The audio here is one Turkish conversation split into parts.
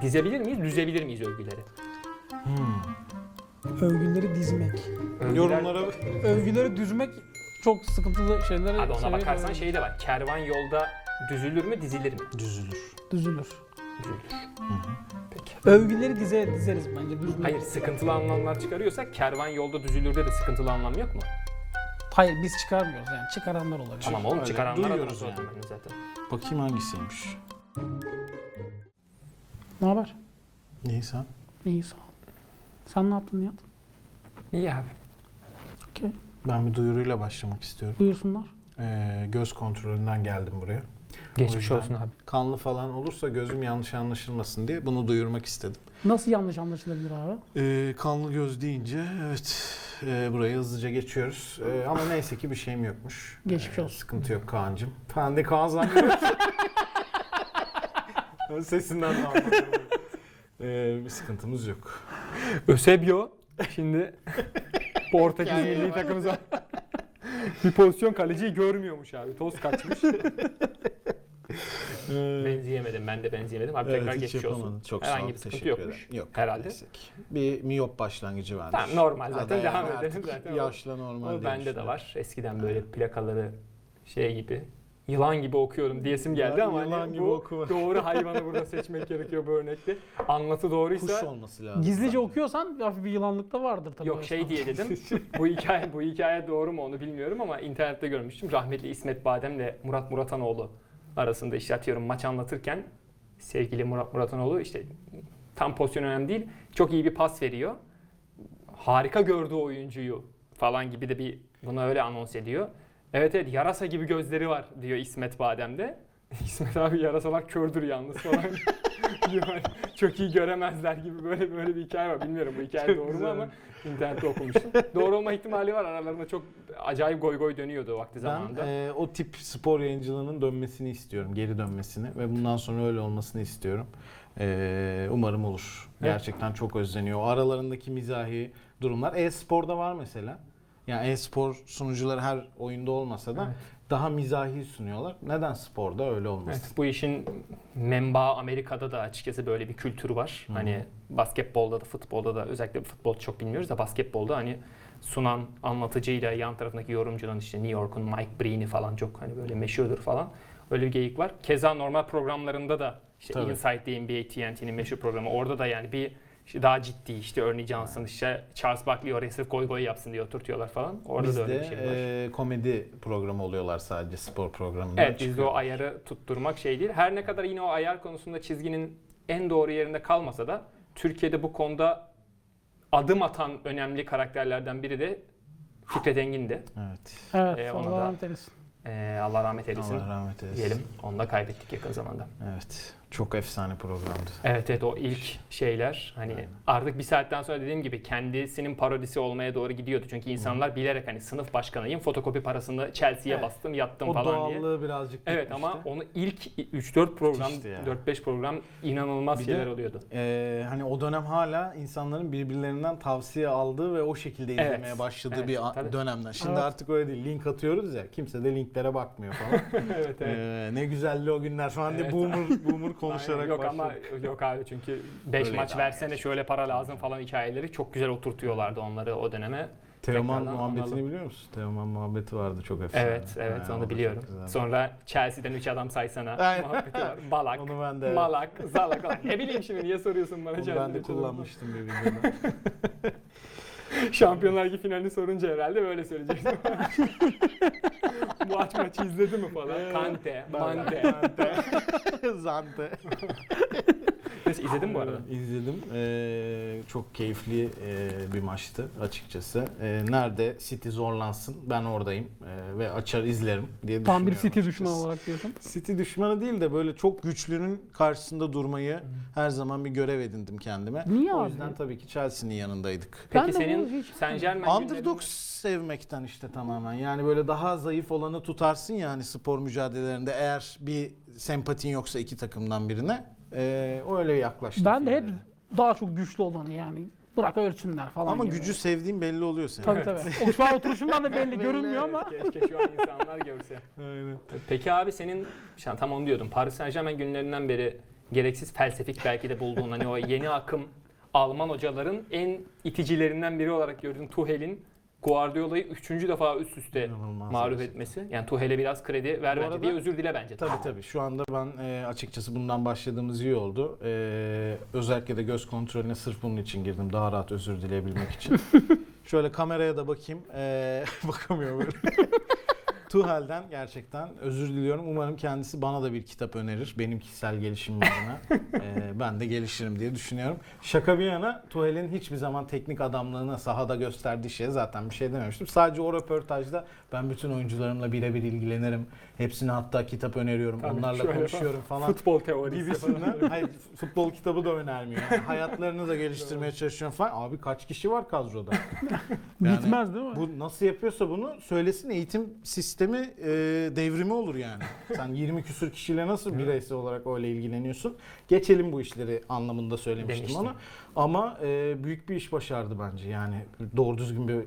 dizebilir miyiz, düzebilir miyiz övgüleri? Övgüleri dizmek. Övgüler- Yorumlara Övgüleri düzmek çok sıkıntılı şeylere Abi ona bakarsan şey de var. Kervan yolda düzülür mü, dizilir mi? düzülür. düzülür. Düzülür. Peki. Övgüleri dize dizeriz bence düzmek. Hayır, sıkıntılı anlamlar çıkarıyorsak kervan yolda düzülürde de sıkıntılı anlam yok mu? Hayır biz çıkarmıyoruz yani çıkaranlar olabilir. Tamam oğlum öyle çıkaranlar adına duyuyoruz yani. ben zaten. Bakayım hangisiymiş. Ne haber? Neyse. İyi sağ ol. Sen ne yaptın Nihat? İyi abi. Okey. Ben bir duyuruyla başlamak istiyorum. Buyursunlar. Ee, göz kontrolünden geldim buraya. Geçmiş olsun abi. Kanlı falan olursa gözüm yanlış anlaşılmasın diye bunu duyurmak istedim. Nasıl yanlış anlaşılabilir abi? Ee, kanlı göz deyince evet e, burayı hızlıca geçiyoruz. Ee, ama neyse ki bir şeyim yokmuş. Geçmiş Ee, olsun. Sıkıntı yok Kaan'cığım. Ben de Kaan zannediyorum. Sesinden de anladım. Ee, bir sıkıntımız yok. Eusebio şimdi Portekiz milli bak. takımıza bir pozisyon kaleciyi görmüyormuş abi. Toz kaçmış. benzeyemedim. Ben de benzeyemedim. Abi tekrar hiç geçmiş yapamadım. olsun. Çok Herhangi sağ ol, bir sıkıntı teşekkür yokmuş. ederim. Yok herhalde. neyse ki. Bir miyop başlangıcı varmış. Tamam normal zaten devam yani edelim artık zaten. Yaşla normal O diye bende de var. Eskiden böyle plakaları şey gibi yılan gibi okuyorum diyesim geldi ama yılan hani gibi bu okuma. doğru hayvanı burada seçmek gerekiyor bu örnekte. Anlatı doğruysa Kuş olması lazım. Gizlice okuyorsan hafif bir yılanlık da vardır tabii. Yok şey diye dedim. bu hikaye bu hikaye doğru mu onu bilmiyorum ama internette görmüştüm. Rahmetli İsmet Badem'le Murat Muratanoğlu arasında işte atıyorum maç anlatırken sevgili Murat Muratanoğlu işte tam pozisyon önemli değil. Çok iyi bir pas veriyor. Harika gördüğü oyuncuyu falan gibi de bir bunu öyle anons ediyor. Evet evet yarasa gibi gözleri var diyor İsmet Badem'de. İsmet abi yarasalar kördür yalnız falan diyor. Hani çok iyi göremezler gibi böyle böyle bir hikaye var. Bilmiyorum bu hikaye Çok doğru mu ama internette okumuştum. doğru olma ihtimali var. Aralarında çok acayip goy goy dönüyordu vakti Ben zamanında. e, o tip spor yayıncılığının dönmesini istiyorum, geri dönmesini ve bundan sonra öyle olmasını istiyorum. E, umarım olur. Evet. Gerçekten çok özleniyor. O aralarındaki mizahi durumlar. E-sporda var mesela. Yani e-spor sunucuları her oyunda olmasa da Evet. daha mizahi sunuyorlar. Neden sporda öyle olmasın? Evet, bu işin menbaı Amerika'da da açıkçası böyle bir kültür var. Hı. Hani basketbolda da futbolda da özellikle futbol çok bilmiyoruz da basketbolda hani sunan anlatıcıyla yan tarafındaki yorumcunun işte New York'un Mike Breen'i falan çok hani böyle meşhurdur falan. Öyle bir geyik var. Keza normal programlarında da işte Tabii. Inside the NBA TNT'nin meşhur programı orada da yani bir daha ciddi işte Ernie Johnson işte Charles Barkley oraya sırf goy goy yapsın diye oturtuyorlar falan. Orada da öyle bir Bizde şey var. e, komedi programı oluyorlar sadece spor programında. Evet bizde o ayarı tutturmak şey değil. Her ne kadar yine o ayar konusunda çizginin en doğru yerinde kalmasa da Türkiye'de bu konuda adım atan önemli karakterlerden biri de Fikret Engin'di. Evet. Evet Ee, ona Allah da- rahmet eylesin. Ee, Allah rahmet eylesin Allah rahmet eylesin. diyelim. Onu da kaybettik yakın zamanda. Evet. Çok efsane programdı. Evet evet o ilk şeyler hani Aynen. artık bir saatten sonra dediğim gibi kendisinin parodisi olmaya doğru gidiyordu. Çünkü insanlar bilerek hani sınıf başkanıyım fotokopi parasını Chelsea'ye Evet. bastım yattım O falan diye. doğallığı birazcık Evet ama gitmişti. onu ilk 3-4 program, Müthişti ya. 4-5 program inanılmaz Bir şeyler de- oluyordu. Ee, hani o dönem hala insanların birbirlerinden tavsiye aldığı ve o şekilde Evet. izlemeye başladığı Evet, bir tabii. dönemden. Şimdi Evet. artık öyle değil. Link atıyoruz ya. Kimse de linklere bakmıyor falan. evet evet. Ee, ne güzeldi o günler falan diye Evet. boomer boomer konuşarak Aynen. yok başladık. ama yok abi çünkü 5 Öyleydi maç versene gerçekten. şöyle para lazım falan hikayeleri çok güzel oturtuyorlardı onları o döneme. Teoman Tekrardan muhabbetini analım. biliyor musun? Teoman muhabbeti vardı çok efsane. Evet evet da onu biliyorum. Sonra Chelsea'den 3 adam saysana muhabbeti var. Balak, Onu ben de evet. Malak, Zalak. ne bileyim şimdi niye soruyorsun bana Onu ben de kullanmıştım bir videoda. Şampiyonlar Ligi finalini sorunca herhalde böyle söyleyeceksin. Bu aç maçı izledi mi falan. Kante, Mante. Zante. Neyse izledin mi bu arada? İzledim. Ee, çok keyifli e, bir maçtı açıkçası. Ee, nerede City zorlansın ben oradayım Ee, ve açar izlerim diye Tam bir City düşmanı açıkçası. olarak diyorsun. City düşmanı değil de böyle çok güçlünün karşısında durmayı her zaman bir görev edindim kendime. Niye o abi? yüzden tabii ki Chelsea'nin yanındaydık. Peki de senin bunu hiç- Saint Germain Underdog sevmekten işte tamamen. Yani böyle daha zayıf olanı tutarsın ya hani spor mücadelelerinde eğer bir sempatin yoksa iki takımdan birine ee, öyle yaklaştım. Ben de hep daha çok güçlü olanı yani. Bırak ölçünler falan Ama gibi. gücü sevdiğim belli oluyor senin. Tabii tabii. O şu an oturuşumdan da belli görünmüyor ama. Keşke şu an insanlar görse. Aynen. Peki abi senin şu an tam onu diyordum. Paris Saint Germain günlerinden beri gereksiz felsefik belki de bulduğun hani o yeni akım Alman hocaların en iticilerinden biri olarak gördüğün Tuchel'in Guardiola'yı üçüncü defa üst üste İnanılmaz mağlup gerçekten. etmesi. Yani Tuchel'e biraz kredi ver Bu bence arada- diye özür dile bence. Tabii tabii. Şu anda ben e, açıkçası bundan başladığımız iyi oldu. E, özellikle de göz kontrolüne sırf bunun için girdim. Daha rahat özür dileyebilmek için. Şöyle kameraya da bakayım. E, bakamıyor böyle. Tuhel'den gerçekten özür diliyorum. Umarım kendisi bana da bir kitap önerir. Benim kişisel gelişimim adına. E, ben de gelişirim diye düşünüyorum. Şaka bir yana Tuhel'in hiçbir zaman teknik adamlığına sahada gösterdiği şeye zaten bir şey dememiştim. Sadece o röportajda ben bütün oyuncularımla birebir ilgilenirim. Hepsine hatta kitap öneriyorum. Tabii, Onlarla konuşuyorum falan Futbol teorisi gibisinden. Hayır futbol kitabı da önermiyor. Yani hayatlarını da geliştirmeye çalışıyorum falan. Abi kaç kişi var kadroda? Yani Bitmez değil mi? Bu nasıl yapıyorsa bunu söylesin eğitim sistemi e, devrimi olur yani. Sen 20 küsür kişiyle nasıl bireysel olarak öyle ilgileniyorsun? Geçelim bu işleri anlamında söylemiştim Demiştim. onu. Ama e, büyük bir iş başardı bence. Yani doğru düzgün bir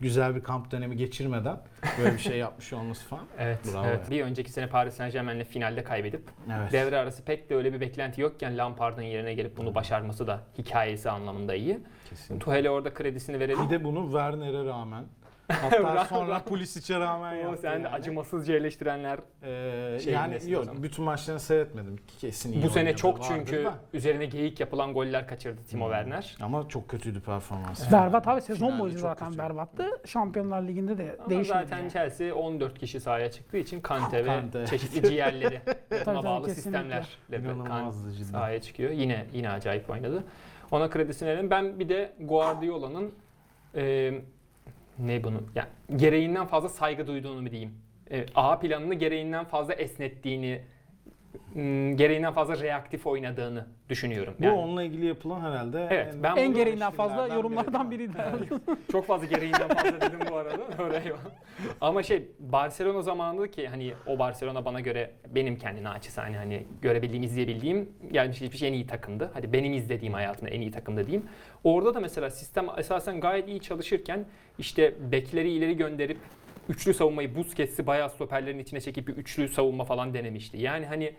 güzel bir kamp dönemi geçirmeden böyle bir şey yapmış olması falan. Evet, Bravo evet. ya. Bir önceki sene Paris Saint Germain'le finalde kaybedip Evet. devre arası pek de öyle bir beklenti yokken Lampard'ın yerine gelip bunu başarması da hikayesi anlamında iyi. Kesinlikle. Tuhel'e orada kredisini verelim. Bir de bunu Werner'e rağmen hatta sonra bravo. Pulisic'e rağmen O yaptı sen de yani. acımasızca eleştirenler Ee, Şeyin yani yok zaman. bütün maçlarını seyretmedim. Kesin iyi bu sene oynadı, çok vardır çünkü da. üzerine geyik yapılan goller kaçırdı Timo Hmm. Werner. Ama çok kötüydü performansı. Berbat abi sezon Finalde boyunca çok zaten kötü. berbattı. Şampiyonlar Ligi'nde de Ama değişmedi. zaten yani. Chelsea 14 kişi sahaya çıktığı için Kante ve Kante. çeşitli ciğerleri buna tabii, bağlı kesinlikle. sistemlerle Kante İnanılmazdı cidden. sahaya çıkıyor. Yine yine acayip oynadı. Ona kredisini verelim. Ben bir de Guardiola'nın e, ne bunu yani gereğinden fazla saygı duyduğunu mu diyeyim. E, A planını gereğinden fazla esnettiğini, gereğinden fazla reaktif oynadığını düşünüyorum. Bu Yani onunla ilgili yapılan herhalde Evet, ben En gereğinden fazla yorumlardan biri. biriydi. çok fazla gereğinden fazla dedim bu arada. Bak. Ama şey Barcelona zamanında ki hani o Barcelona bana göre benim kendi naçizane hani görebildiğim, izleyebildiğim gelmiş hiçbir şey en iyi takımdı. Hadi benim izlediğim hayatımda en iyi takımda diyeyim. Orada da mesela sistem esasen gayet iyi çalışırken işte bekleri ileri gönderip üçlü savunmayı Busquets'i bayağı stoperlerin içine çekip bir üçlü savunma falan denemişti. Yani hani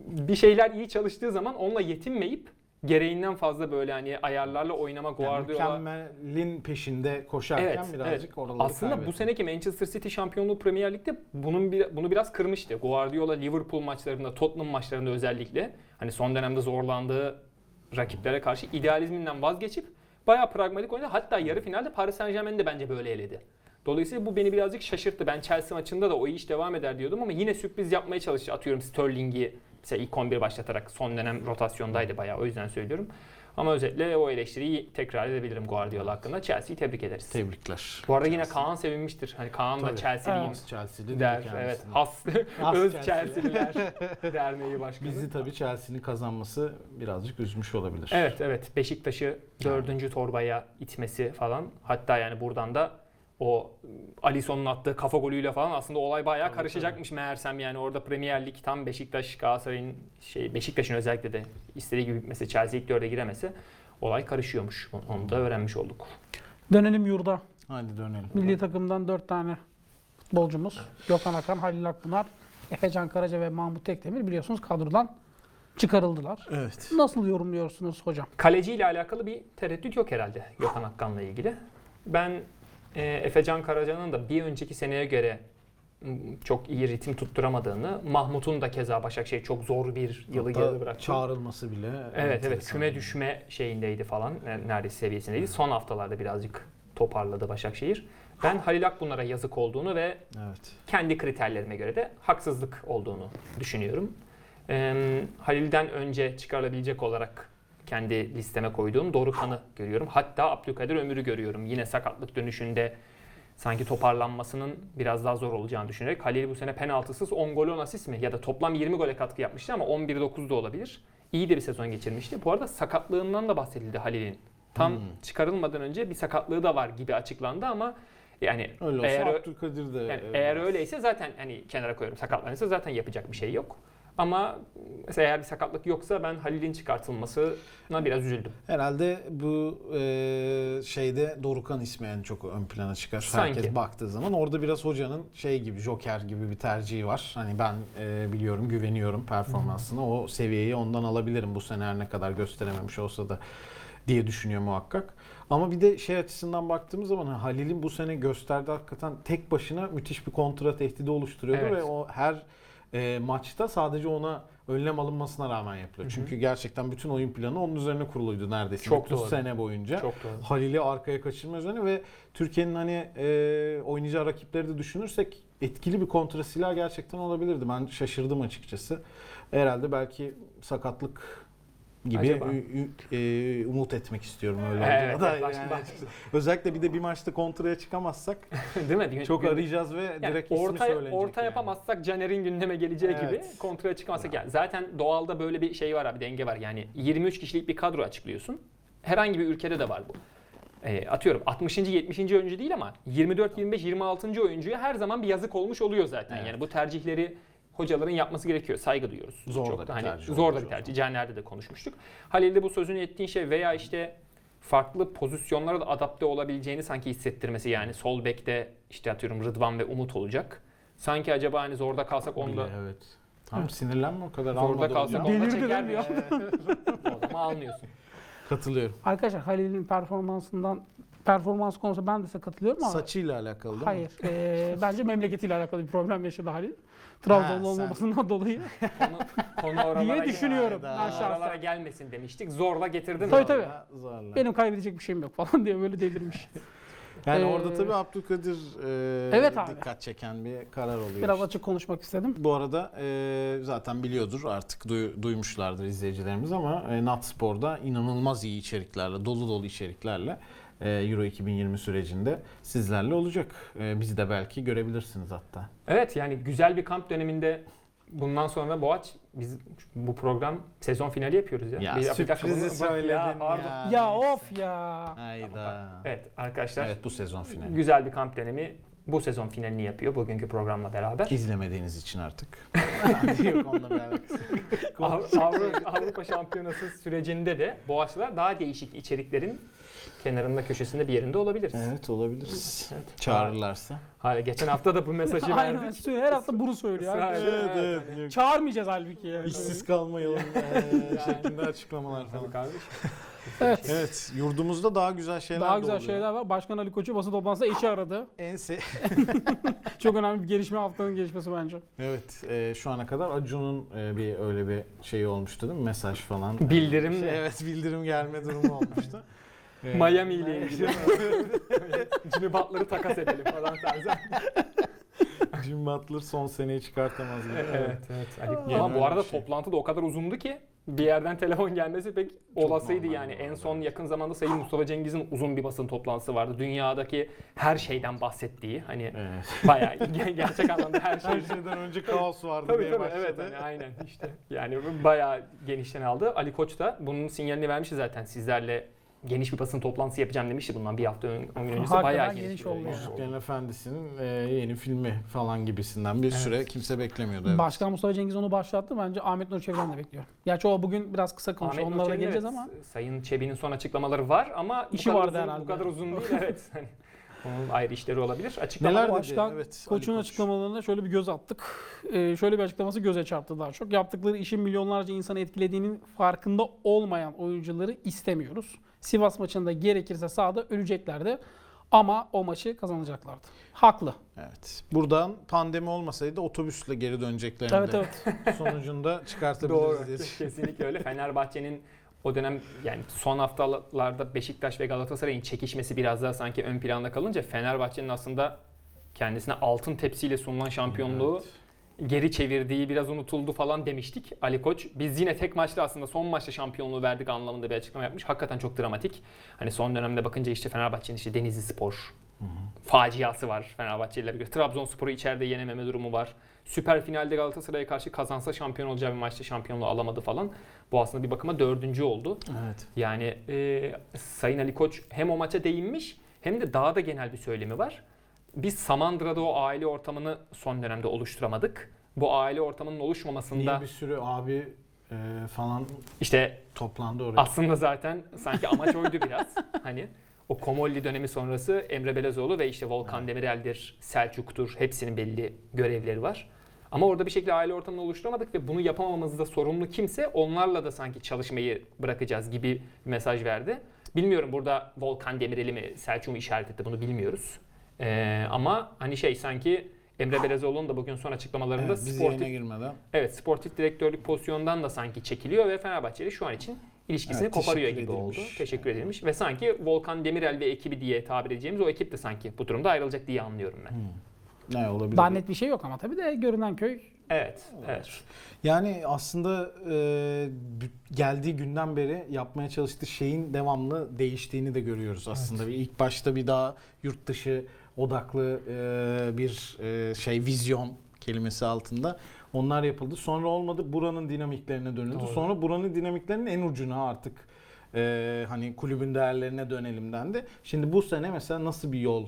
bir şeyler iyi çalıştığı zaman onunla yetinmeyip gereğinden fazla böyle hani ayarlarla oynama Yani Guardiola mükemmelin peşinde koşarken Evet, birazcık evet. oraları Aslında bu kaybetti. seneki Manchester City şampiyonluğu Premier Lig'de bunun bir, bunu biraz kırmıştı. Guardiola Liverpool maçlarında, Tottenham maçlarında özellikle hani son dönemde zorlandığı rakiplere karşı idealizminden vazgeçip bayağı pragmatik oynadı. Hatta yarı finalde Paris Saint-Germain'i de bence böyle eledi. Dolayısıyla bu beni birazcık şaşırttı. Ben Chelsea maçında da o iş devam eder diyordum ama yine sürpriz yapmaya çalıştı. Atıyorum Sterling'i mesela ilk 11 başlatarak son dönem rotasyondaydı bayağı o yüzden söylüyorum. Ama özetle o eleştiriyi tekrar edebilirim Guardiola hakkında. Chelsea'yi tebrik ederiz. Tebrikler. Bu arada yine Kaan sevinmiştir. Hani Kaan da Tabii. Chelsea'liyim Evet. Chelsea'de der. Evet. Has, Has öz Chelsea'li. Chelsea'liler derneği başkanı. Bizi tabii Chelsea'nin kazanması birazcık üzmüş olabilir. Evet evet. Beşiktaş'ı dördüncü torbaya itmesi falan. Hatta yani buradan da o Alisson'un attığı kafa golüyle falan aslında olay bayağı Tabii, karışacakmış meğersem yani orada Premier Lig tam Beşiktaş Galatasaray'ın şey Beşiktaş'ın özellikle de istediği gibi bitmesi Chelsea ilk dörde giremesi olay karışıyormuş. Onu da öğrenmiş olduk. Dönelim yurda. Hadi dönelim. Milli takımdan 4 tane futbolcumuz. Gökhan Akan, Halil Akpınar, Efecan Karaca ve Mahmut Tekdemir biliyorsunuz kadrodan çıkarıldılar. Evet. Nasıl yorumluyorsunuz hocam? Kaleci ile alakalı bir tereddüt yok herhalde Gökhan Akkan'la ilgili. Ben e, Efecan Karaca'nın da bir önceki seneye göre çok iyi ritim tutturamadığını, Mahmut'un da keza Başakşehir çok zor bir yılı geride bıraktı. Çağrılması bile. Evet evet küme düşme şeyindeydi falan e, neredeyse seviyesindeydi. Son haftalarda birazcık toparladı Başakşehir. Ben Halil Akbunar'a yazık olduğunu ve Evet. kendi kriterlerime göre de haksızlık olduğunu düşünüyorum. Ee, Halil'den önce çıkarılabilecek olarak kendi listeme koyduğum Dorukhan'ı görüyorum. Hatta Abdülkadir Ömür'ü görüyorum. Yine sakatlık dönüşünde sanki toparlanmasının biraz daha zor olacağını düşünerek Halil bu sene penaltısız 10 gol 10 asist mi ya da toplam 20 gole katkı yapmıştı ama 11-9 da olabilir. İyi de bir sezon geçirmişti. Bu arada sakatlığından da bahsedildi Halil'in. Tam Hmm. çıkarılmadan önce bir sakatlığı da var gibi açıklandı ama yani Öyle olsa eğer Abdülkadir de yani eğer öyleyse zaten hani kenara koyuyorum sakatlanırsa zaten yapacak bir şey yok. Ama mesela eğer bir sakatlık yoksa ben Halil'in çıkartılmasına biraz üzüldüm. Herhalde bu e, şeyde Dorukan ismi en çok ön plana çıkar. Sanki. Herkes baktığı zaman orada biraz hocanın şey gibi Joker gibi bir tercihi var. Hani ben e, biliyorum, güveniyorum performansına. O seviyeyi ondan alabilirim bu sene her ne kadar gösterememiş olsa da diye düşünüyor muhakkak. Ama bir de şey açısından baktığımız zaman hani Halil'in bu sene gösterdiği hakikaten tek başına müthiş bir kontra tehdidi oluşturuyordu Evet. ve o her e, maçta sadece ona önlem alınmasına rağmen yapılıyor. Hı hı. Çünkü gerçekten bütün oyun planı onun üzerine kuruluydu neredeyse. Çok doğru. sene boyunca. Çok doğru. Halil'i arkaya kaçırma üzerine ve Türkiye'nin hani e, oynayacağı rakipleri de düşünürsek etkili bir kontra silah gerçekten olabilirdi. Ben şaşırdım açıkçası. Herhalde belki sakatlık gibi Acaba? e, umut etmek istiyorum öyle Evet, olduğuna da. evet, Yani baş- açıkçası. Özellikle bir de bir maçta kontraya çıkamazsak Değil mi? çok Gün- arayacağız ve Yani direkt ismi orta, söylenecek. orta yani. yapamazsak Caner'in gündeme geleceği Evet. gibi kontraya çıkamazsak yani zaten doğalda böyle bir şey var abi denge var. Yani 23 kişilik bir kadro açıklıyorsun. Herhangi bir ülkede de var bu. E, atıyorum 60. 70. oyuncu değil ama 24 25 26. oyuncuya her zaman bir yazık olmuş oluyor zaten. Evet. Yani bu tercihleri hocaların yapması gerekiyor. Saygı duyuyoruz. Zor da Çok bir da hani tercih zor da bir tercih. Caner'de de konuşmuştuk. Halil'de bu sözünü ettiğin şey veya işte farklı pozisyonlara da adapte olabileceğini sanki hissettirmesi yani sol bekte işte atıyorum Rıdvan ve Umut olacak. Sanki acaba hani zorda kalsak onda evet. Tam sinirlenme o kadar zorda almadı kalsak onda çeker mi o zaman almıyorsun. Katılıyorum. Arkadaşlar Halil'in performansından performans konusunda ben de size katılıyorum ama Saçıyla alakalı değil mi? hayır. Eee, bence memleketiyle alakalı bir problem yaşadı Halil. Trabzonlu sen- olmamasından dolayı. Konu, konu oralara, Diye düşünüyorum Hayda. ben Konu oralara gelmesin demiştik. Zorla getirdin. Tabii, tabii. Zorla, zorla. Benim kaybedecek bir şeyim yok falan diye böyle delirmiş. Yani Ee, orada tabii Abdülkadir e, Evet abi. dikkat çeken bir karar oluyor. Biraz işte. açık konuşmak istedim. Bu arada e, zaten biliyordur artık duy- duymuşlardır izleyicilerimiz ama e, Nat Spor'da inanılmaz iyi içeriklerle, dolu dolu içeriklerle Euro 2020 sürecinde sizlerle olacak. E, bizi de belki görebilirsiniz hatta. Evet yani güzel bir kamp döneminde bundan sonra Boğaç biz bu program sezon finali yapıyoruz ya. Ya Bir- sürprizi söyledin ya. ya. pardon. Ya neyse. of ya. Hayda. Evet arkadaşlar Evet bu sezon finali. güzel bir kamp dönemi bu sezon finalini yapıyor bugünkü programla beraber. İzlemediğiniz için artık. Yok onunla alakası Avrupa, Avrupa Şampiyonası sürecinde de Boğaçlar daha değişik içeriklerin kenarında köşesinde bir yerinde olabiliriz. Evet olabiliriz. Evet. Çağırırlarsa. Hayır, geçen hafta da bu mesajı Aynen. verdik. Sü- Her hafta bunu söylüyor. Israr- arkadaşlar. Evet, evet, evet. Çağırmayacağız halbuki yani. İşsiz kalmayalım eee, şeklinde açıklamalar Tabii falan. kardeşim. Evet. Evet, yurdumuzda daha güzel şeyler Daha de güzel oluyor. şeyler var. Başkan Ali Koç'u basın toplantısında eşi aradı. En se- Çok önemli bir gelişme haftanın gelişmesi bence. evet, eee, şu ana kadar Acun'un eee, bir öyle bir şeyi olmuştu değil mi? Mesaj falan. Bildirim mi? Şey, evet, bildirim gelme durumu olmuştu. Eee, Miami ile ilgili. Jimmy Butler'ı takas edelim falan tarzı. Jim Butler son seneyi çıkartamaz gibi. evet, evet. Ama bu arada şey. toplantı da o kadar uzundu ki bir yerden telefon gelmesi pek olasıydı normal yani. En son yakın zamanda Sayın Mustafa Cengiz'in uzun bir basın toplantısı vardı. Dünyadaki her şeyden bahsettiği hani Evet. bayağı ge- gerçek anlamda her şey. Her şeyden önce kaos vardı Tabii diye tabii başladı. evet hani aynen işte. Yani bayağı genişten aldı. Ali Koç da bunun sinyalini vermişti zaten. Sizlerle geniş bir basın toplantısı yapacağım demişti bundan bir hafta ön, on gün. Hakikaten Bayağı geniş geniş, oldu. Yüzüklerin Efendisi'nin eee, yeni filmi falan gibisinden bir Evet. süre kimse beklemiyordu. Evet. Başkan Mustafa Cengiz onu başlattı. Bence Ahmet Nur Çeviren de bekliyor. Gerçi o bugün biraz kısa konuşuyor. Ahmet Nur Onlara da geleceğiz evet, ama Sayın Çebi'nin son açıklamaları var ama İşi bu kadar vardı uzun, herhalde. Bu kadar uzun değil evet. Hani onun ayrı işleri olabilir. Açıklamalar Neler dedi? Başkan Evet, Koç'un Koç. açıklamalarına şöyle bir göz attık. Ee, şöyle bir açıklaması göze çarptı daha çok. Yaptıkları işin milyonlarca insanı etkilediğinin farkında olmayan oyuncuları istemiyoruz. Sivas maçında gerekirse sahada öleceklerdi. Ama o maçı kazanacaklardı. Haklı. Evet. Buradan pandemi olmasaydı otobüsle geri döneceklerini Evet evet. sonucunda çıkartabiliriz Doğru. diye. Kesinlikle öyle. Fenerbahçe'nin o dönem yani son haftalarda Beşiktaş ve Galatasaray'ın çekişmesi biraz daha sanki ön planda kalınca Fenerbahçe'nin aslında kendisine altın tepsiyle sunulan şampiyonluğu geri çevirdiği biraz unutuldu falan demiştik. Ali Koç biz yine tek maçta aslında son maçta şampiyonluğu verdik anlamında bir açıklama yapmış. Hakikaten çok dramatik. Hani son dönemde bakınca işte Fenerbahçe'nin işte Denizli Spor faciası var Fenerbahçelilere göre. Trabzonspor'u içeride yenememe durumu var. Süper finalde Galatasaray'a karşı kazansa şampiyon olacağı bir maçta şampiyonluğu alamadı falan. Bu aslında bir bakıma dördüncü oldu. Evet. Yani e, Sayın Ali Koç hem o maça değinmiş hem de daha da genel bir söylemi var. Biz Samandıra'da o aile ortamını son dönemde oluşturamadık. bu aile ortamının Niye oluşmamasında bir sürü abi e, falan işte toplandı oraya? aslında zaten sanki amaç oydu biraz. Hani o Komolli dönemi sonrası Emre Belezoğlu ve işte Volkan Demirel'dir, Selçuk'tur hepsinin belli görevleri var. Ama orada bir şekilde aile ortamını oluşturamadık ve bunu yapamamamızda sorumlu kimse onlarla da sanki çalışmayı bırakacağız gibi bir mesaj verdi. Bilmiyorum burada Volkan Demirel'i mi Selçuk'u işaret etti bunu bilmiyoruz. Ee, ama hani şey sanki Emre Belezoğlu'nun da bugün son açıklamalarında Evet, sportif girmeden. Evet sportif direktörlük pozisyonundan da sanki çekiliyor ve Fenerbahçe ile şu an için ilişkisini Evet, koparıyor gibi oldu. edilmiş. Teşekkür edilmiş ve sanki Volkan Demirel ve ekibi diye tabir edeceğimiz o ekip de sanki bu durumda ayrılacak diye anlıyorum ben. Ne olabilir? Daha net bir şey yok ama tabii de görünen köy Evet, evet. Yani aslında e, geldiği günden beri yapmaya çalıştığı şeyin devamlı değiştiğini de görüyoruz aslında. Bir İlk başta bir daha yurt dışı odaklı e, bir e, şey vizyon kelimesi altında onlar yapıldı. Sonra olmadı buranın dinamiklerine dönüldü. Doğru. Sonra buranın dinamiklerinin en ucuna artık e, hani kulübün değerlerine dönelim dendi. Şimdi bu sene mesela nasıl bir yol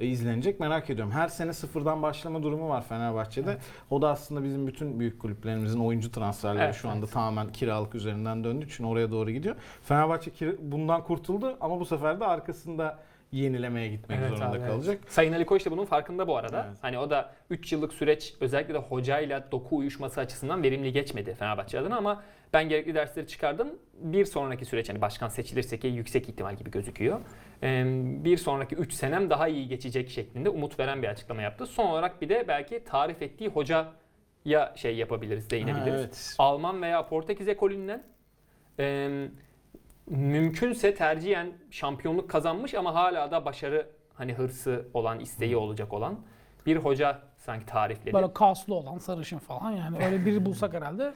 e, izlenecek merak ediyorum. Her sene sıfırdan başlama durumu var Fenerbahçe'de. O da aslında bizim bütün büyük kulüplerimizin oyuncu transferleri Evet, şu anda evet. tamamen kiralık üzerinden döndüğü için oraya doğru gidiyor. Fenerbahçe bundan kurtuldu ama bu sefer de arkasında yenilemeye gitmek Evet zorunda abi, evet. kalacak. Sayın Ali Koç da bunun farkında bu arada. Evet. Hani o da 3 yıllık süreç özellikle de hocayla doku uyuşması açısından verimli geçmedi Fenerbahçe adına ama ben gerekli dersleri çıkardım. Bir sonraki süreç hani başkan seçilirse ki yüksek ihtimal gibi gözüküyor. Bir sonraki 3 senem daha iyi geçecek şeklinde umut veren bir açıklama yaptı. Son olarak bir de belki tarif ettiği hocaya şey yapabiliriz, değinebiliriz. Ha, evet. Alman veya Portekiz ekolünden mümkünse tercihen şampiyonluk kazanmış ama hala da başarı hani hırsı olan, isteği olacak olan bir hoca sanki tarifledi. böyle kaslı olan sarışın falan yani öyle biri bulsak herhalde.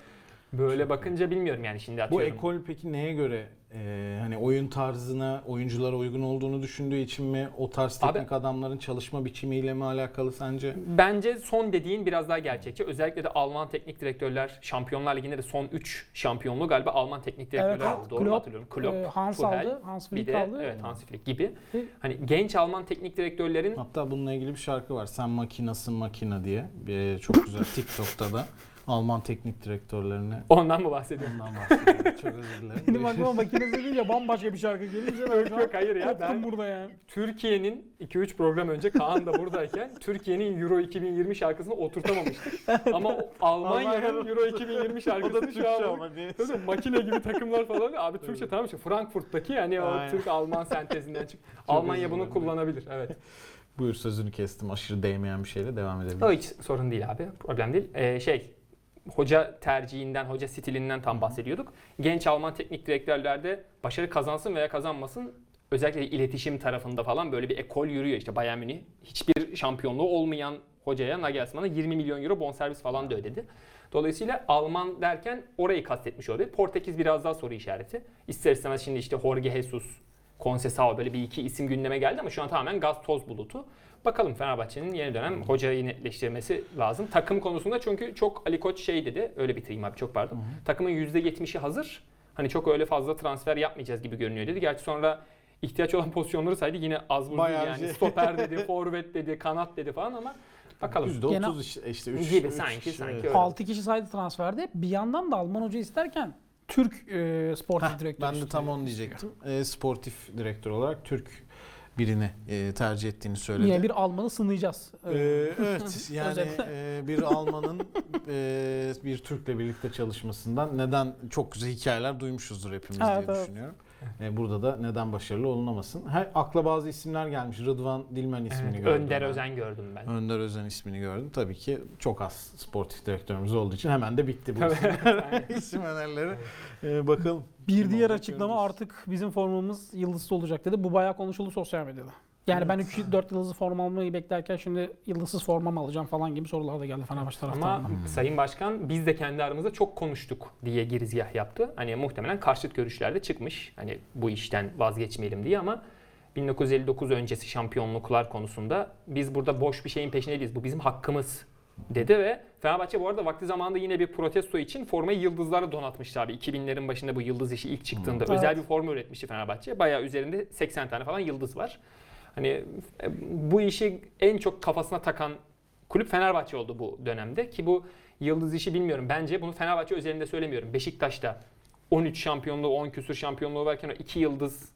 Böyle bakınca bilmiyorum yani şimdi Bu atıyorum. ekol peki neye göre e, hani oyun tarzına, oyunculara uygun olduğunu düşündüğü için mi? O tarz Abi- teknik adamların çalışma biçimiyle mi alakalı sence? Bence son dediğin biraz daha gerçekçi. Özellikle de Alman teknik direktörler Şampiyonlar Ligi'nde de son 3 şampiyonluğu galiba Alman teknik direktörler Evet, aldı. Doğru mu Klopp, hatırlıyorum? Klopp, Ee, Hans Tuchel, aldı, Hans bir Flick de aldı. evet Hans Flick gibi. Ve- Hani genç Alman teknik direktörlerin Hatta bununla ilgili bir şarkı var. Sen makinasın makina diye. Bir, çok güzel TikTok'ta da Alman teknik direktörlerine ondan mı bahsediyorum? ondan bahsediyorum. Çok özür dilerim. Benim aklıma makinesi deyince bambaşka bir şarkı gelince an Yok hayır ya ben burada yani. Türkiye'nin 2-3 program önce Kaan da buradayken Türkiye'nin Euro 2020 şarkısını oturtamamıştık. Ama o Almanya'nın Euro 2020 şarkısını şu an makine gibi takımlar falan. Abi Türkçe tamam işte Frankfurt'taki yani o. Türk-Alman sentezinden çık. Almanya bunu kullanabilir. Evet. Buyur sözünü kestim. Aşırı değmeyen bir şeyle devam edelim. O hiç sorun değil abi. Problem değil. Ee, şey hoca tercihinden, hoca stilinden tam bahsediyorduk. Genç Alman teknik direktörlerde başarı kazansın veya kazanmasın özellikle iletişim tarafında falan böyle bir ekol yürüyor. İşte Bayern Münih hiçbir şampiyonluğu olmayan hocaya Nagelsmann'a 20 milyon euro bonservis falan da ödedi. Dolayısıyla Alman derken orayı kastetmiş olabilir. Portekiz biraz daha soru işareti. İster istemez şimdi işte Jorge Jesus, Conceição böyle bir iki isim gündeme geldi ama şu an tamamen gaz toz bulutu. Bakalım Fenerbahçe'nin yeni dönem hocayı netleştirmesi lazım. Takım konusunda çünkü çok Ali Koç şey dedi. Öyle bitireyim abi çok pardon. Takımın %70'i hazır. Hani çok öyle fazla transfer yapmayacağız gibi görünüyor dedi. Gerçi sonra ihtiyaç olan pozisyonları saydı. Yine az vurdu Bayağı yani. şey. Stoper dedi, forvet dedi, kanat dedi falan ama bakalım. %30 işte, işte 3 Gibi sanki, sanki öyle. 6 kişi saydı transferde. Bir yandan da Alman hoca isterken Türk e, sportif Heh, direktör ben de tam onu diyecektim. E, sportif direktör olarak Türk birini e, tercih ettiğini söyledi. Yine bir Alman'ı sınayacağız. Ee, evet yani e, bir Alman'ın e, bir Türk'le birlikte çalışmasından neden çok güzel hikayeler duymuşuzdur hepimiz Evet, diye evet. düşünüyorum. E, burada da neden başarılı olunamasın. Her, akla bazı isimler gelmiş. Rıdvan Dilmen ismini Evet, gördüm. Önder ben. Özen gördüm ben. Önder Özen ismini gördüm. Tabii ki çok az sportif direktörümüz olduğu için hemen de bitti bu isim, önerileri. E, bakalım. Bir diğer açıklama artık bizim formamız yıldızlı olacak dedi. Bu bayağı konuşuldu sosyal medyada. Yani ben 3-4 yıldızlı forma almayı beklerken şimdi yıldızsız forma mı alacağım falan gibi sorular da geldi Fenerbahçe Ama taraftarından. Sayın Başkan biz de kendi aramızda çok konuştuk diye girizgah yaptı. Hani muhtemelen karşıt görüşler de çıkmış. Hani bu işten vazgeçmeyelim diye ama 1959 öncesi şampiyonluklar konusunda biz burada boş bir şeyin peşinde değiliz. Bu bizim hakkımız dedi ve Fenerbahçe bu arada vakti zamanında yine bir protesto için formayı yıldızlarla donatmıştı abi. 2000'lerin başında bu yıldız işi ilk çıktığında Hmm. özel Evet. bir forma üretmişti Fenerbahçe. Bayağı üzerinde 80 tane falan yıldız var. Hani e, bu işi en çok kafasına takan kulüp Fenerbahçe oldu bu dönemde ki bu yıldız işi bilmiyorum. Bence bunu Fenerbahçe özelinde söylemiyorum. Beşiktaş'ta 13 şampiyonluğu, 10 küsur şampiyonluğu varken o 2 yıldız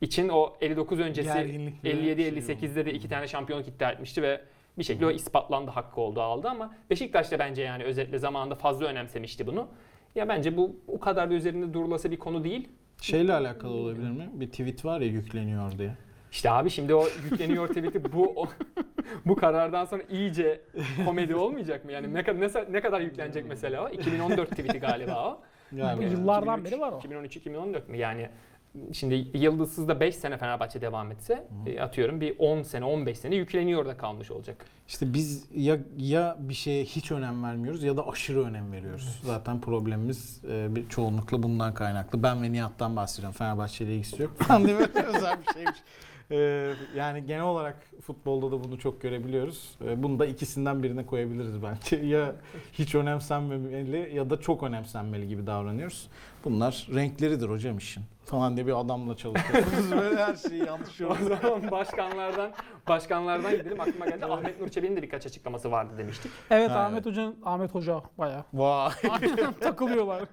için o 59 öncesi Gerginlik ve şey 57-58'de de iki tane şampiyonluk iddia etmişti ve bir şekilde o ispatlandı hakkı oldu aldı ama Beşiktaş da bence yani özetle zamanında fazla önemsemişti bunu. Ya bence bu o kadar da üzerinde durulası bir konu değil. Şeyle alakalı olabilir mi? Bir tweet var ya yükleniyor diye. İşte abi şimdi o yükleniyor tweet'i bu o- bu karardan sonra iyice komedi olmayacak mı? Yani ne kadar ne, ne kadar yüklenecek mesela o? 2014 tweet'i galiba o. Yani Bu yıllardan 2003, beri var o. 2013-2014 mü? Yani şimdi Yıldızsız da 5 sene Fenerbahçe devam etse e, atıyorum bir 10 sene 15 sene yükleniyor da kalmış olacak. İşte biz ya ya bir şeye hiç önem vermiyoruz ya da aşırı önem veriyoruz. Zaten problemimiz e, bir çoğunlukla bundan kaynaklı. Ben ve Nihat'tan bahsediyorum. Fenerbahçe ile ilgisi yok. Böyle özel bir şeymiş. E, yani genel olarak futbolda da bunu çok görebiliyoruz. E, bunu da ikisinden birine koyabiliriz bence. Ya hiç önemsenmemeli ya da çok önemsenmeli gibi davranıyoruz. Bunlar renkleridir hocam işin. Falan diye bir adamla çalışıyorsunuz. Böyle her şeyi yanlış O yorum. zaman başkanlardan başkanlardan gidelim. Aklıma geldi. Ahmet Nur Çebi'nin de birkaç açıklaması vardı demiştik. Evet Ha, Ahmet Hoca'nın Ahmet Hoca bayağı Vay. takılıyorlar.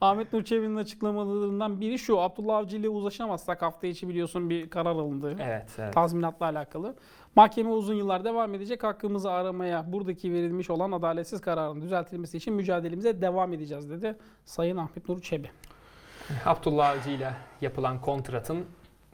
Ahmet Nur Çebi'nin açıklamalarından biri şu. Abdullah Avcı ile uzlaşamazsak hafta içi biliyorsun bir karar alındı. Evet. evet. Tazminatla alakalı. Mahkeme uzun yıllar devam edecek. Hakkımızı aramaya buradaki verilmiş olan adaletsiz kararın düzeltilmesi için mücadelemize devam edeceğiz dedi Sayın Ahmet Nur Çebi. Abdullah Avcı ile yapılan kontratın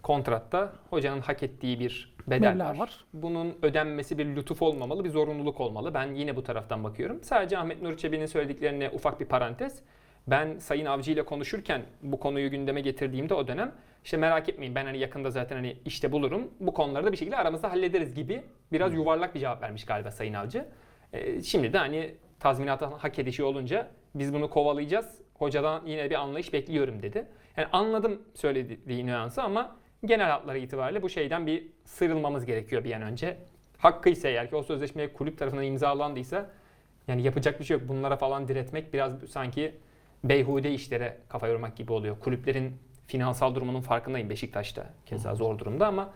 kontratta hocanın hak ettiği bir bedel Meblağ var. var. Bunun ödenmesi bir lütuf olmamalı, bir zorunluluk olmalı. Ben yine bu taraftan bakıyorum. Sadece Ahmet Nur Çebi'nin söylediklerine ufak bir parantez. Ben Sayın Avcı ile konuşurken bu konuyu gündeme getirdiğimde o dönem işte merak etmeyin ben hani yakında zaten hani işte bulurum. Bu konuları da bir şekilde aramızda hallederiz gibi biraz yuvarlak bir cevap vermiş galiba Sayın Avcı. Ee, şimdi de hani tazminatı hak edişi olunca biz bunu kovalayacağız. Hocadan yine bir anlayış bekliyorum dedi. Yani anladım söylediği nüansı ama genel hatları itibariyle bu şeyden bir sıyrılmamız gerekiyor bir an önce. Hakkıysa eğer ki o sözleşmeye kulüp tarafından imzalandıysa yani yapacak bir şey yok. Bunlara falan diretmek biraz sanki beyhude işlere kafa yormak gibi oluyor. Kulüplerin finansal durumunun farkındayım Beşiktaş'ta keza zor durumda ama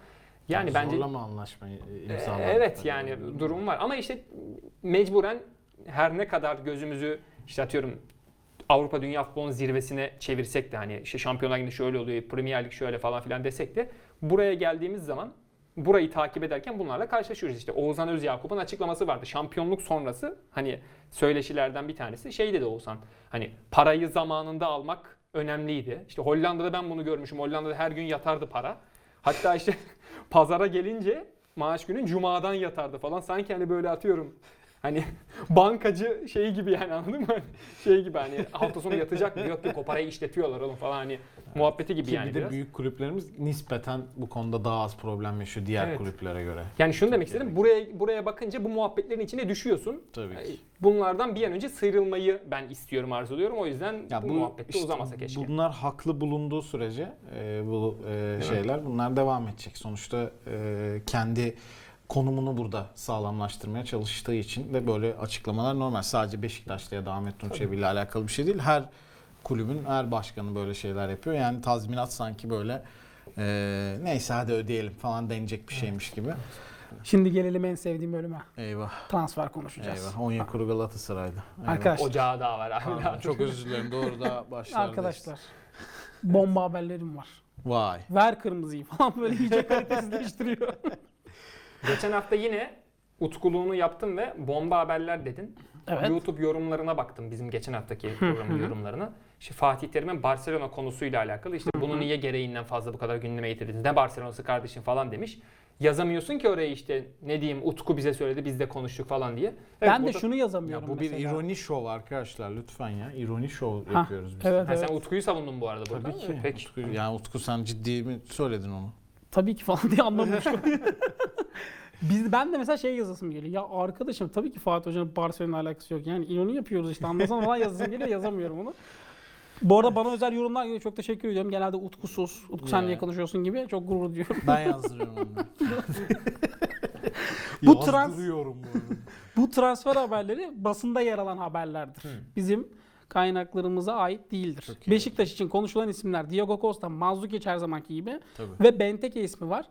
yani bence Zorlama anlaşmayı ee, imzaladık. Evet yani durum var ama işte mecburen her ne kadar gözümüzü işte atıyorum Avrupa Dünya Futbolu'nun zirvesine çevirsek de hani işte Şampiyonlar Ligi'nde şöyle oluyor, Premier Lig şöyle falan filan desek de buraya geldiğimiz zaman burayı takip ederken bunlarla karşılaşıyoruz. İşte Oğuzhan Özyakup'un açıklaması vardı. Şampiyonluk sonrası hani söyleşilerden bir tanesi şey dedi Oğuzhan. Hani parayı zamanında almak önemliydi. İşte Hollanda'da ben bunu görmüşüm. Hollanda'da her gün yatardı para. Hatta işte pazara gelince maaş günün cumadan yatardı falan. Sanki hani böyle atıyorum hani bankacı şey gibi yani anladın mı? Şey gibi hani hafta sonu yatacak mı? Yok yok o parayı işletiyorlar oğlum falan hani muhabbeti gibi Ki yani bir de biraz. büyük kulüplerimiz nispeten bu konuda daha az problem yaşıyor diğer Evet. kulüplere göre. Yani şunu demek istedim. Buraya buraya bakınca bu muhabbetlerin içine düşüyorsun. Tabii ki. Bunlardan bir an önce sıyrılmayı ben istiyorum, arzuluyorum. O yüzden bu, muhabbette işte uzamasa keşke. Bunlar haklı bulunduğu sürece e, bu e, şeyler bunlar devam edecek. Sonuçta e, kendi konumunu burada sağlamlaştırmaya çalıştığı için de böyle açıklamalar normal. Sadece Beşiktaş'ta ya da Ahmet Nur Çebi ile alakalı bir şey değil. Her kulübün her başkanı böyle şeyler yapıyor. Yani tazminat sanki böyle e, neyse hadi ödeyelim falan denecek bir şeymiş gibi. Şimdi gelelim en sevdiğim bölüme. Eyvah. Transfer konuşacağız. Eyvah. Onyekuru Galatasaray'da. Eyvah. Arkadaşlar, Ocağı daha var. Pardon, çok özür dilerim. Doğru da başlardayız. arkadaşlar bomba haberlerim var. Vay. Ver kırmızıyı falan böyle iyice kalitesizleştiriyor. Geçen hafta yine utkuluğunu yaptın ve bomba haberler dedin. Evet. YouTube yorumlarına baktım bizim geçen haftaki programın yorumlarına. İşte Fatih Terim'in Barcelona konusuyla alakalı işte bunu niye gereğinden fazla bu kadar gündeme getirdiniz? Ne Barcelona'sı kardeşim falan demiş. Yazamıyorsun ki oraya işte ne diyeyim Utku bize söyledi biz de konuştuk falan diye. Evet, ben de burada- şunu yazamıyorum Ya bu bir mesela. ironi şov arkadaşlar lütfen ya. İroni şov Ha, yapıyoruz biz. Evet Ha, evet. sen Utku'yu savundun bu arada burada. Tabii ki. Peki. Utku, yani Utku sen ciddi mi söyledin onu? Tabii ki falan diye anlamamış. Biz, ben de mesela şey yazasım geliyor. Ya arkadaşım tabii ki Fatih Hoca'nın Barcelona alakası yok. Yani ironi yapıyoruz işte anlasana falan yazasım geliyor yazamıyorum onu. Bu arada bana özel yorumlar geliyor. Çok teşekkür ediyorum. Genelde Utkusuz. Utku sen niye konuşuyorsun gibi. Çok gurur duyuyorum. Ben yazdırıyorum onu. Bu trans- Yazdırıyorum bu arada. Bu transfer haberleri basında yer alan haberlerdir. Bizim kaynaklarımıza ait değildir. Çok iyi. Beşiktaş için konuşulan isimler Diego Costa, Mazzukic her zamanki gibi Tabii. ve Benteke ismi var.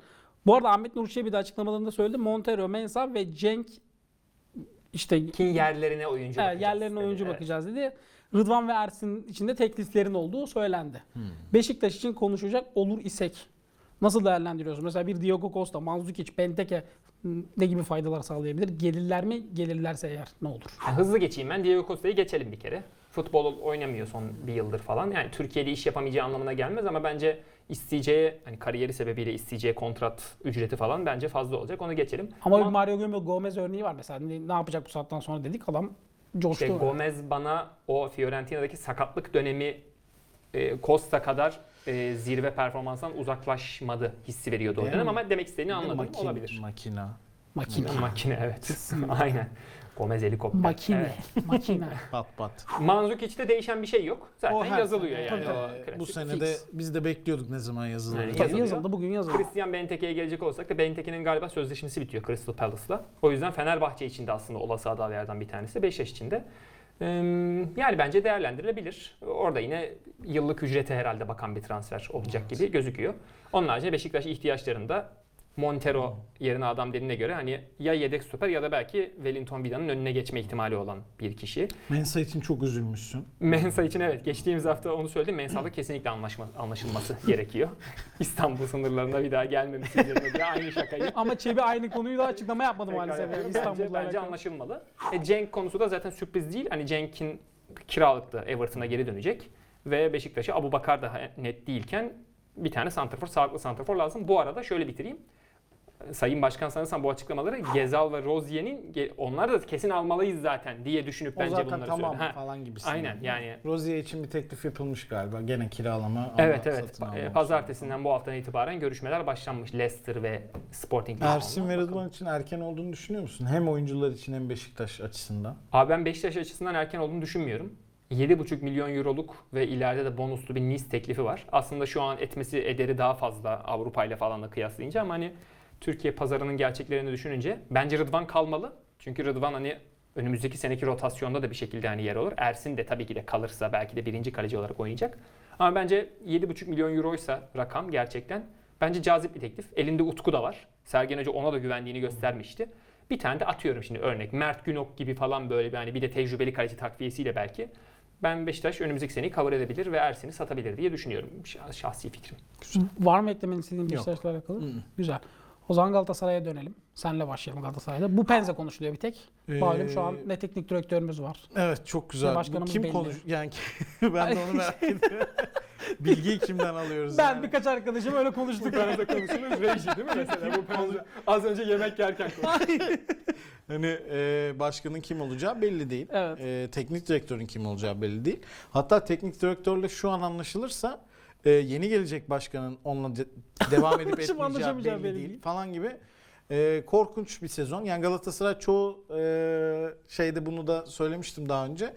Bu arada Ahmet Nur Çebi de açıklamalarında söyledi. Montero, Mensah ve Cenk işte Ki yerlerine oyuncu Evet, bakacağız yerlerine dedi. oyuncu Evet. bakacağız dedi. Rıdvan ve Ersin içinde tekliflerin olduğu söylendi. Hmm. Beşiktaş için konuşacak olur isek nasıl değerlendiriyorsun? Mesela bir Diogo Costa, Mandzukic, Benteke ne gibi faydalar sağlayabilir? Gelirler mi? Gelirlerse eğer ne olur? Ya hızlı geçeyim ben. Diego Costa'yı geçelim bir kere. Futbol oynamıyor son bir yıldır falan. Yani Türkiye'de iş yapamayacağı anlamına gelmez ama bence isteyeceği, hani kariyeri sebebiyle isteyeceği kontrat ücreti falan bence fazla olacak. Onu geçelim. Ama bir Ama Mario Gomez, Gomez örneği var mesela. Ne, ne yapacak bu saatten sonra dedik adam coştu. işte Gomez bana o Fiorentina'daki sakatlık dönemi e, Costa kadar e, zirve performanstan uzaklaşmadı hissi veriyordu o dönem ama demek istediğini anladım. Makin- Olabilir. Makina. Makine. Makine evet. Aynen. Gomez helikopter. Makine. Evet. Makine. Pat pat. Manzukic'te değişen bir şey yok. Zaten O her yazılıyor sene, yani. tabii. O klasik. bu sene fix. biz de bekliyorduk ne zaman yazılır. Yani. Tabii Yazılıyor. yazıldı bugün yazıldı. Christian Benteke'ye gelecek olsak da Benteke'nin galiba sözleşmesi bitiyor Crystal Palace'la. O yüzden Fenerbahçe için de aslında olası adaylardan bir tanesi. Beşiktaş için de. Yani bence değerlendirilebilir. Orada yine yıllık ücrete herhalde bakan bir transfer olacak gibi gözüküyor. Onun haricinde Beşiktaş ihtiyaçlarında Montero yerine adam dediğine göre hani ya yedek stoper ya da belki Wellington Vida'nın önüne geçme ihtimali olan bir kişi. Mensa için çok üzülmüşsün. Mensa için evet geçtiğimiz hafta onu söyledim. Mensah'la kesinlikle anlaşma, anlaşılması gerekiyor. İstanbul sınırlarına bir daha gelmemesi de aynı şakayı. Ama Çebi aynı konuyu da açıklama yapmadı maalesef. yapıyorum. İstanbul'la bence, anlaşılmalı. E, Cenk konusu da zaten sürpriz değil. Hani Cenk'in kiralıkta Everton'a geri dönecek. Ve Beşiktaş'a Abu Bakar daha net değilken bir tane santrafor, sağlıklı santrafor lazım. Bu arada şöyle bitireyim. Sayın Başkan sanırsam bu açıklamaları Gezal ve Rozier'in onlar da kesin almalıyız zaten diye düşünüp O bence zaten bunları tamam söyledi. Ha, falan gibisinden. Aynen yani Rozier için bir teklif yapılmış galiba. Gene kiralama ama Evet evet. E. Pazartesinden bu haftadan itibaren görüşmeler başlanmış Leicester ve Sporting. Ersin ve. Rıdvan için erken olduğunu düşünüyor musun? Hem oyuncular için hem Beşiktaş açısından. Abi ben Beşiktaş açısından erken olduğunu düşünmüyorum. 7,5 milyon euroluk ve ileride de bonuslu bir Nice teklifi var. Aslında şu an etmesi ederi daha fazla Avrupa ile falan da kıyaslayınca ama hani Türkiye pazarının gerçeklerini düşününce bence Rıdvan kalmalı. Çünkü Rıdvan hani önümüzdeki seneki rotasyonda da bir şekilde hani yer olur. Ersin de tabii ki de kalırsa belki de birinci kaleci olarak oynayacak. Ama bence 7,5 milyon euroysa rakam gerçekten bence cazip bir teklif. Elinde Utku da var. Sergen Hoca ona da güvendiğini göstermişti. Bir tane de atıyorum şimdi örnek Mert Günok gibi falan böyle bir hani bir de tecrübeli kaleci takviyesiyle belki. Ben Beşiktaş önümüzdeki seneyi cover edebilir ve Ersin'i satabilir diye düşünüyorum. Şah- Şahsi fikrim. Var mı eklemen istediğin. Beşiktaş'la alakalı? Hı. Güzel. O zaman Galatasaray'a dönelim. Senle başlayalım Galatasaray'da. Bu Penze konuşuluyor bir tek. Malum şu an Ee, ne teknik direktörümüz var. Evet çok güzel. Bu kim belli. konuş yani ben de onu merak ediyorum. Bilgiyi kimden alıyoruz? Ben yani? birkaç arkadaşım öyle konuştuk. Arada konuştuğumuz reji değil mi mesela? Bu penaltı- az önce yemek yerken konuştuk. Hani e, başkanın kim olacağı belli değil. Evet. E, teknik direktörün kim olacağı belli değil. Hatta teknik direktörle şu an anlaşılırsa e, yeni gelecek başkanın onunla de- devam edip Şimdi etmeyeceği belli belli değil değil. falan gibi. E, korkunç bir sezon. Yani Galatasaray çoğu e, şeyde bunu da söylemiştim daha önce.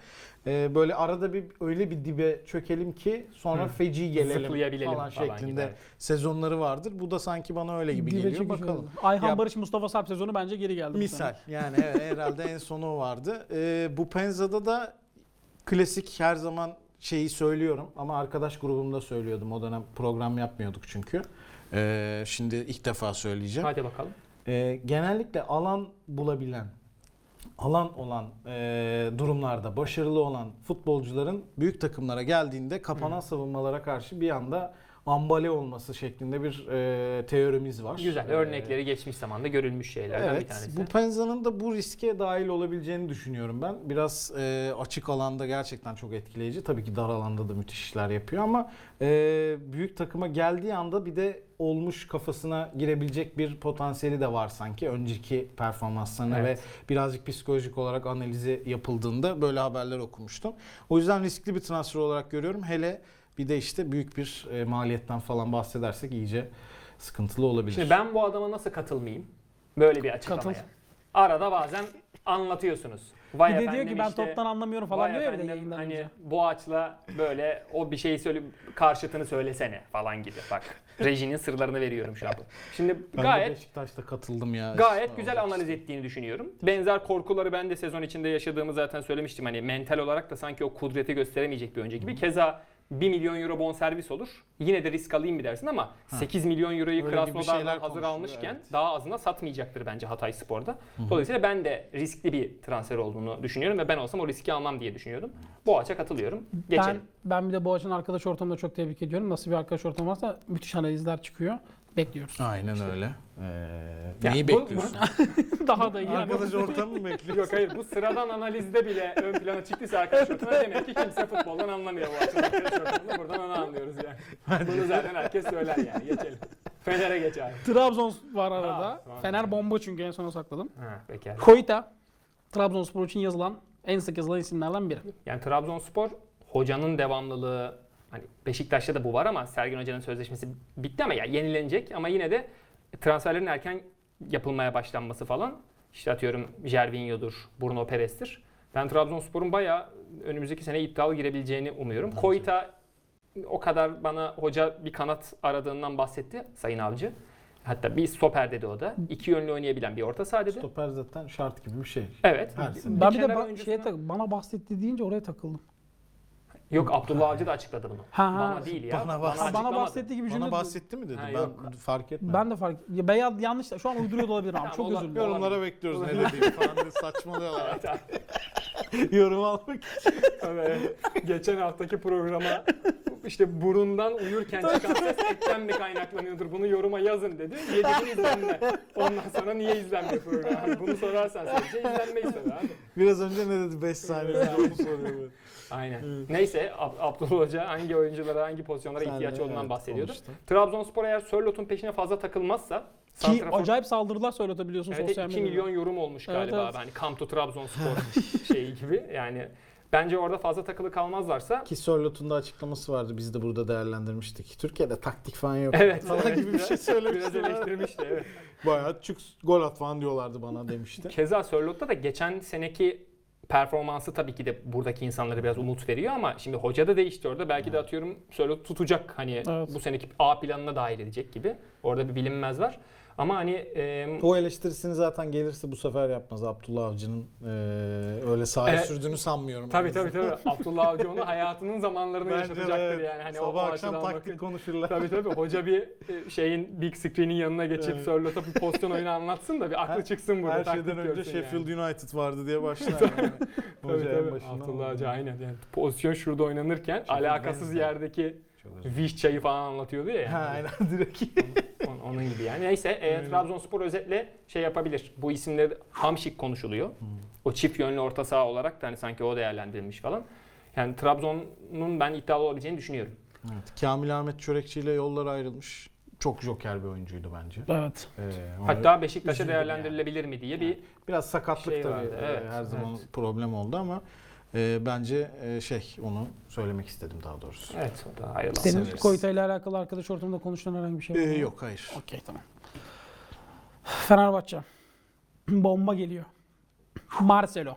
E, böyle arada bir öyle bir dibe çökelim ki sonra Hı. feci gelelim Zıplayabilelim falan falan şeklinde evet. sezonları vardır. Bu da sanki bana öyle gibi Dibe geliyor. Bakalım. oldu. Ayhan Ya- Barış Mustafa Sarp sezonu bence geri geldi. bu Misal sene. yani evet, herhalde en sonu o vardı. Ee, bu Penza'da da klasik her zaman şeyi söylüyorum ama arkadaş grubumda söylüyordum. O dönem program yapmıyorduk çünkü. Ee, şimdi ilk defa söyleyeceğim. Hadi bakalım. Ee, genellikle alan bulabilen, alan olan e, durumlarda başarılı olan futbolcuların büyük takımlara geldiğinde kapanan savunmalara karşı bir anda ambale olması şeklinde bir e, teorimiz var. Güzel. Ee, Örnekleri geçmiş zamanda görülmüş şeylerden bir Evet, tanesi. bu Penza'nın da bu riske dahil olabileceğini düşünüyorum ben. Biraz e, açık alanda gerçekten çok etkileyici. Tabii ki dar alanda da müthiş işler yapıyor ama e, büyük takıma geldiği anda bir de olmuş kafasına girebilecek bir potansiyeli de var sanki. Önceki performanslarına Evet. ve birazcık psikolojik olarak analizi yapıldığında böyle haberler okumuştum. O yüzden riskli bir transfer olarak görüyorum. Hele bir de işte büyük bir e, maliyetten falan bahsedersek iyice sıkıntılı olabilir. Şimdi ben bu adama nasıl katılmayayım? Böyle bir açıklamaya. Katıl. Arada bazen anlatıyorsunuz. Vay Bir de diyor ki ben işte, toptan anlamıyorum falan diyor ya bir de yayından hani önce. bu açla böyle o bir şeyi söyle karşıtını söylesene falan gibi. Bak rejinin sırlarını veriyorum şu an. Şimdi ben de gayet Beşiktaş'ta katıldım ya. Gayet güzel analiz ettiğini düşünüyorum. Benzer korkuları ben de sezon içinde yaşadığımı zaten söylemiştim. Hani mental olarak da sanki o kudreti gösteremeyecek bir önce gibi. Keza 1 milyon euro bonservis olur. Yine de risk alayım mı dersin ama 8 milyon euroyu Öyle Krasnodar'dan hazır almışken evet. daha azına satmayacaktır bence Hatay Spor'da. Dolayısıyla ben de riskli bir transfer olduğunu düşünüyorum ve ben olsam o riski almam diye düşünüyordum. Bu açığa katılıyorum. Ben, Geçelim. ben bir de Boğaç'ın arkadaş ortamını da çok tebrik ediyorum. Nasıl bir arkadaş ortamı varsa müthiş analizler çıkıyor. Bekliyoruz. Aynen öyle. Ee, Ya neyi bu- bekliyorsun? Daha da iyi. Arkadaş ortamı mı bekliyorsun? Yok hayır bu sıradan analizde bile ön plana çıktıysa arkadaş ortamı demek ki kimse futboldan anlamıyor bu açıdan arkadaş ortamında. Buradan onu anlıyoruz yani. Bunu zaten herkes söyler yani. Geçelim. Fener'e geç abi. Trabzon var arada. Tamam. Fener bomba çünkü en sona sakladım. Ha, peki. Koita Trabzonspor için yazılan en sık yazılan isimlerden biri. Yani Trabzonspor hocanın devamlılığı hani Beşiktaş'ta da bu var ama Sergen Hoca'nın sözleşmesi bitti ama ya yenilenecek ama yine de transferlerin erken yapılmaya başlanması falan işte atıyorum Jervinho'dur, Bruno Perez'tir. Ben Trabzonspor'un bayağı önümüzdeki sene iddialı girebileceğini umuyorum. Koita o kadar bana hoca bir kanat aradığından bahsetti Sayın Avcı. Hatta bir stoper dedi o da. İki yönlü oynayabilen bir orta saha dedi. Stoper zaten şart gibi bir şey. Evet. Her. Ben bir de ba- oyuncusuna- şeye tak- bana bahsetti deyince oraya takıldım. Yok Abdullah Avcı da açıkladı bunu. Ha, bana değil ya. Bana bahs- bana açıklamadı. bahsettiği gibi cümle. Bana bahsetti mi dedi? Ha, ben yok. fark etmedim. Ben de fark ya Beyaz yanlış. Şu an uyduruyor da abi. Tamam, Çok özür dilerim. Yorumlara Olabilir. bekliyoruz ne Olabilir. dediğini falan diye saçmalıyorlar. Abi. Yorum almak Evet. Geçen haftaki programa işte burundan uyurken çıkan ses etten mi kaynaklanıyordur bunu yoruma yazın dedi. Yedi bin izlenme. Ondan sonra niye izlenmiyor program? Bunu sorarsan sadece izlenmeyi sor abi. Biraz önce ne dedi 5 saniye onu soruyor. Aynen. Neyse Ab- Abdullah Hoca hangi oyunculara hangi pozisyonlara Sen ihtiyaç de, olduğundan evet, bahsediyordu. konuştun. Trabzonspor eğer Sörlot'un peşine fazla takılmazsa Ki santrafor- acayip saldırılar söyletebiliyorsun Evet sosyal 2 medyada. milyon yorum olmuş Evet, galiba evet. Hani Come to Trabzonspor şeyi gibi. Yani bence orada fazla takılı kalmazlarsa Ki Sörlot'un da açıklaması vardı. Biz de burada değerlendirmiştik. Türkiye'de taktik falan yok. Evet, Falan evet. gibi bir şey biraz söylemişti. eleştirmişti evet. Bayağı çık gol at falan diyorlardı bana demişti. Keza Sörlot'ta da geçen seneki performansı tabii ki de buradaki insanlara biraz umut veriyor ama şimdi hoca da değişti orada. Belki de atıyorum Sörlot tutacak hani Evet. bu seneki A planına dahil edecek gibi. Orada bir bilinmez var. Ama hani e, O eleştirisini zaten gelirse bu sefer yapmaz. Abdullah Avcı'nın eee, öyle sahaya Evet. sürdüğünü sanmıyorum. tabii tabii tabii Abdullah Avcı onu hayatının zamanlarını Bence yaşatacaktır evet. yani. Hani o- Sabah o akşam taktik bakın- konuşurlar. Tabii tabii hoca bir e, şeyin big screen'in yanına geçip Evet. Sörlot'a bir pozisyon oyunu anlatsın da bir aklı Her- çıksın burada. Her şeyden önce Sheffield yani. United vardı diye başlar. yani. Tabii tabii. Abdullah. Hoca aynen. Yani pozisyon şurada oynanırken Sheffield alakasız yerdeki Çok özür Viş çayı falan anlatıyordu ya. Yani. Ha aynen direkt. On- onun gibi yani. Neyse e, Trabzonspor özetle şey yapabilir. Bu isimleri Hamşik konuşuluyor. O çift yönlü orta saha olarak da hani sanki o değerlendirilmiş falan. Yani Trabzon'un ben iddialı olabileceğini düşünüyorum. Evet, Kamil Ahmet Çörekçi ile yollar ayrılmış. Çok joker bir oyuncuydu bence. Evet. Ee, Hatta Beşiktaş'a üzüldüm değerlendirilebilir mi diye bir biraz sakatlık şey tabii vardı, e, evet, her zaman evet. problem oldu ama e, bence e, şey onu söylemek istedim daha doğrusu. evet o da ayrılan. Senin severiz. İle alakalı arkadaş ortamında konuşulan herhangi bir şey var Ee, mı? yok hayır. Okey tamam. Fenerbahçe. Bomba geliyor. Marcelo.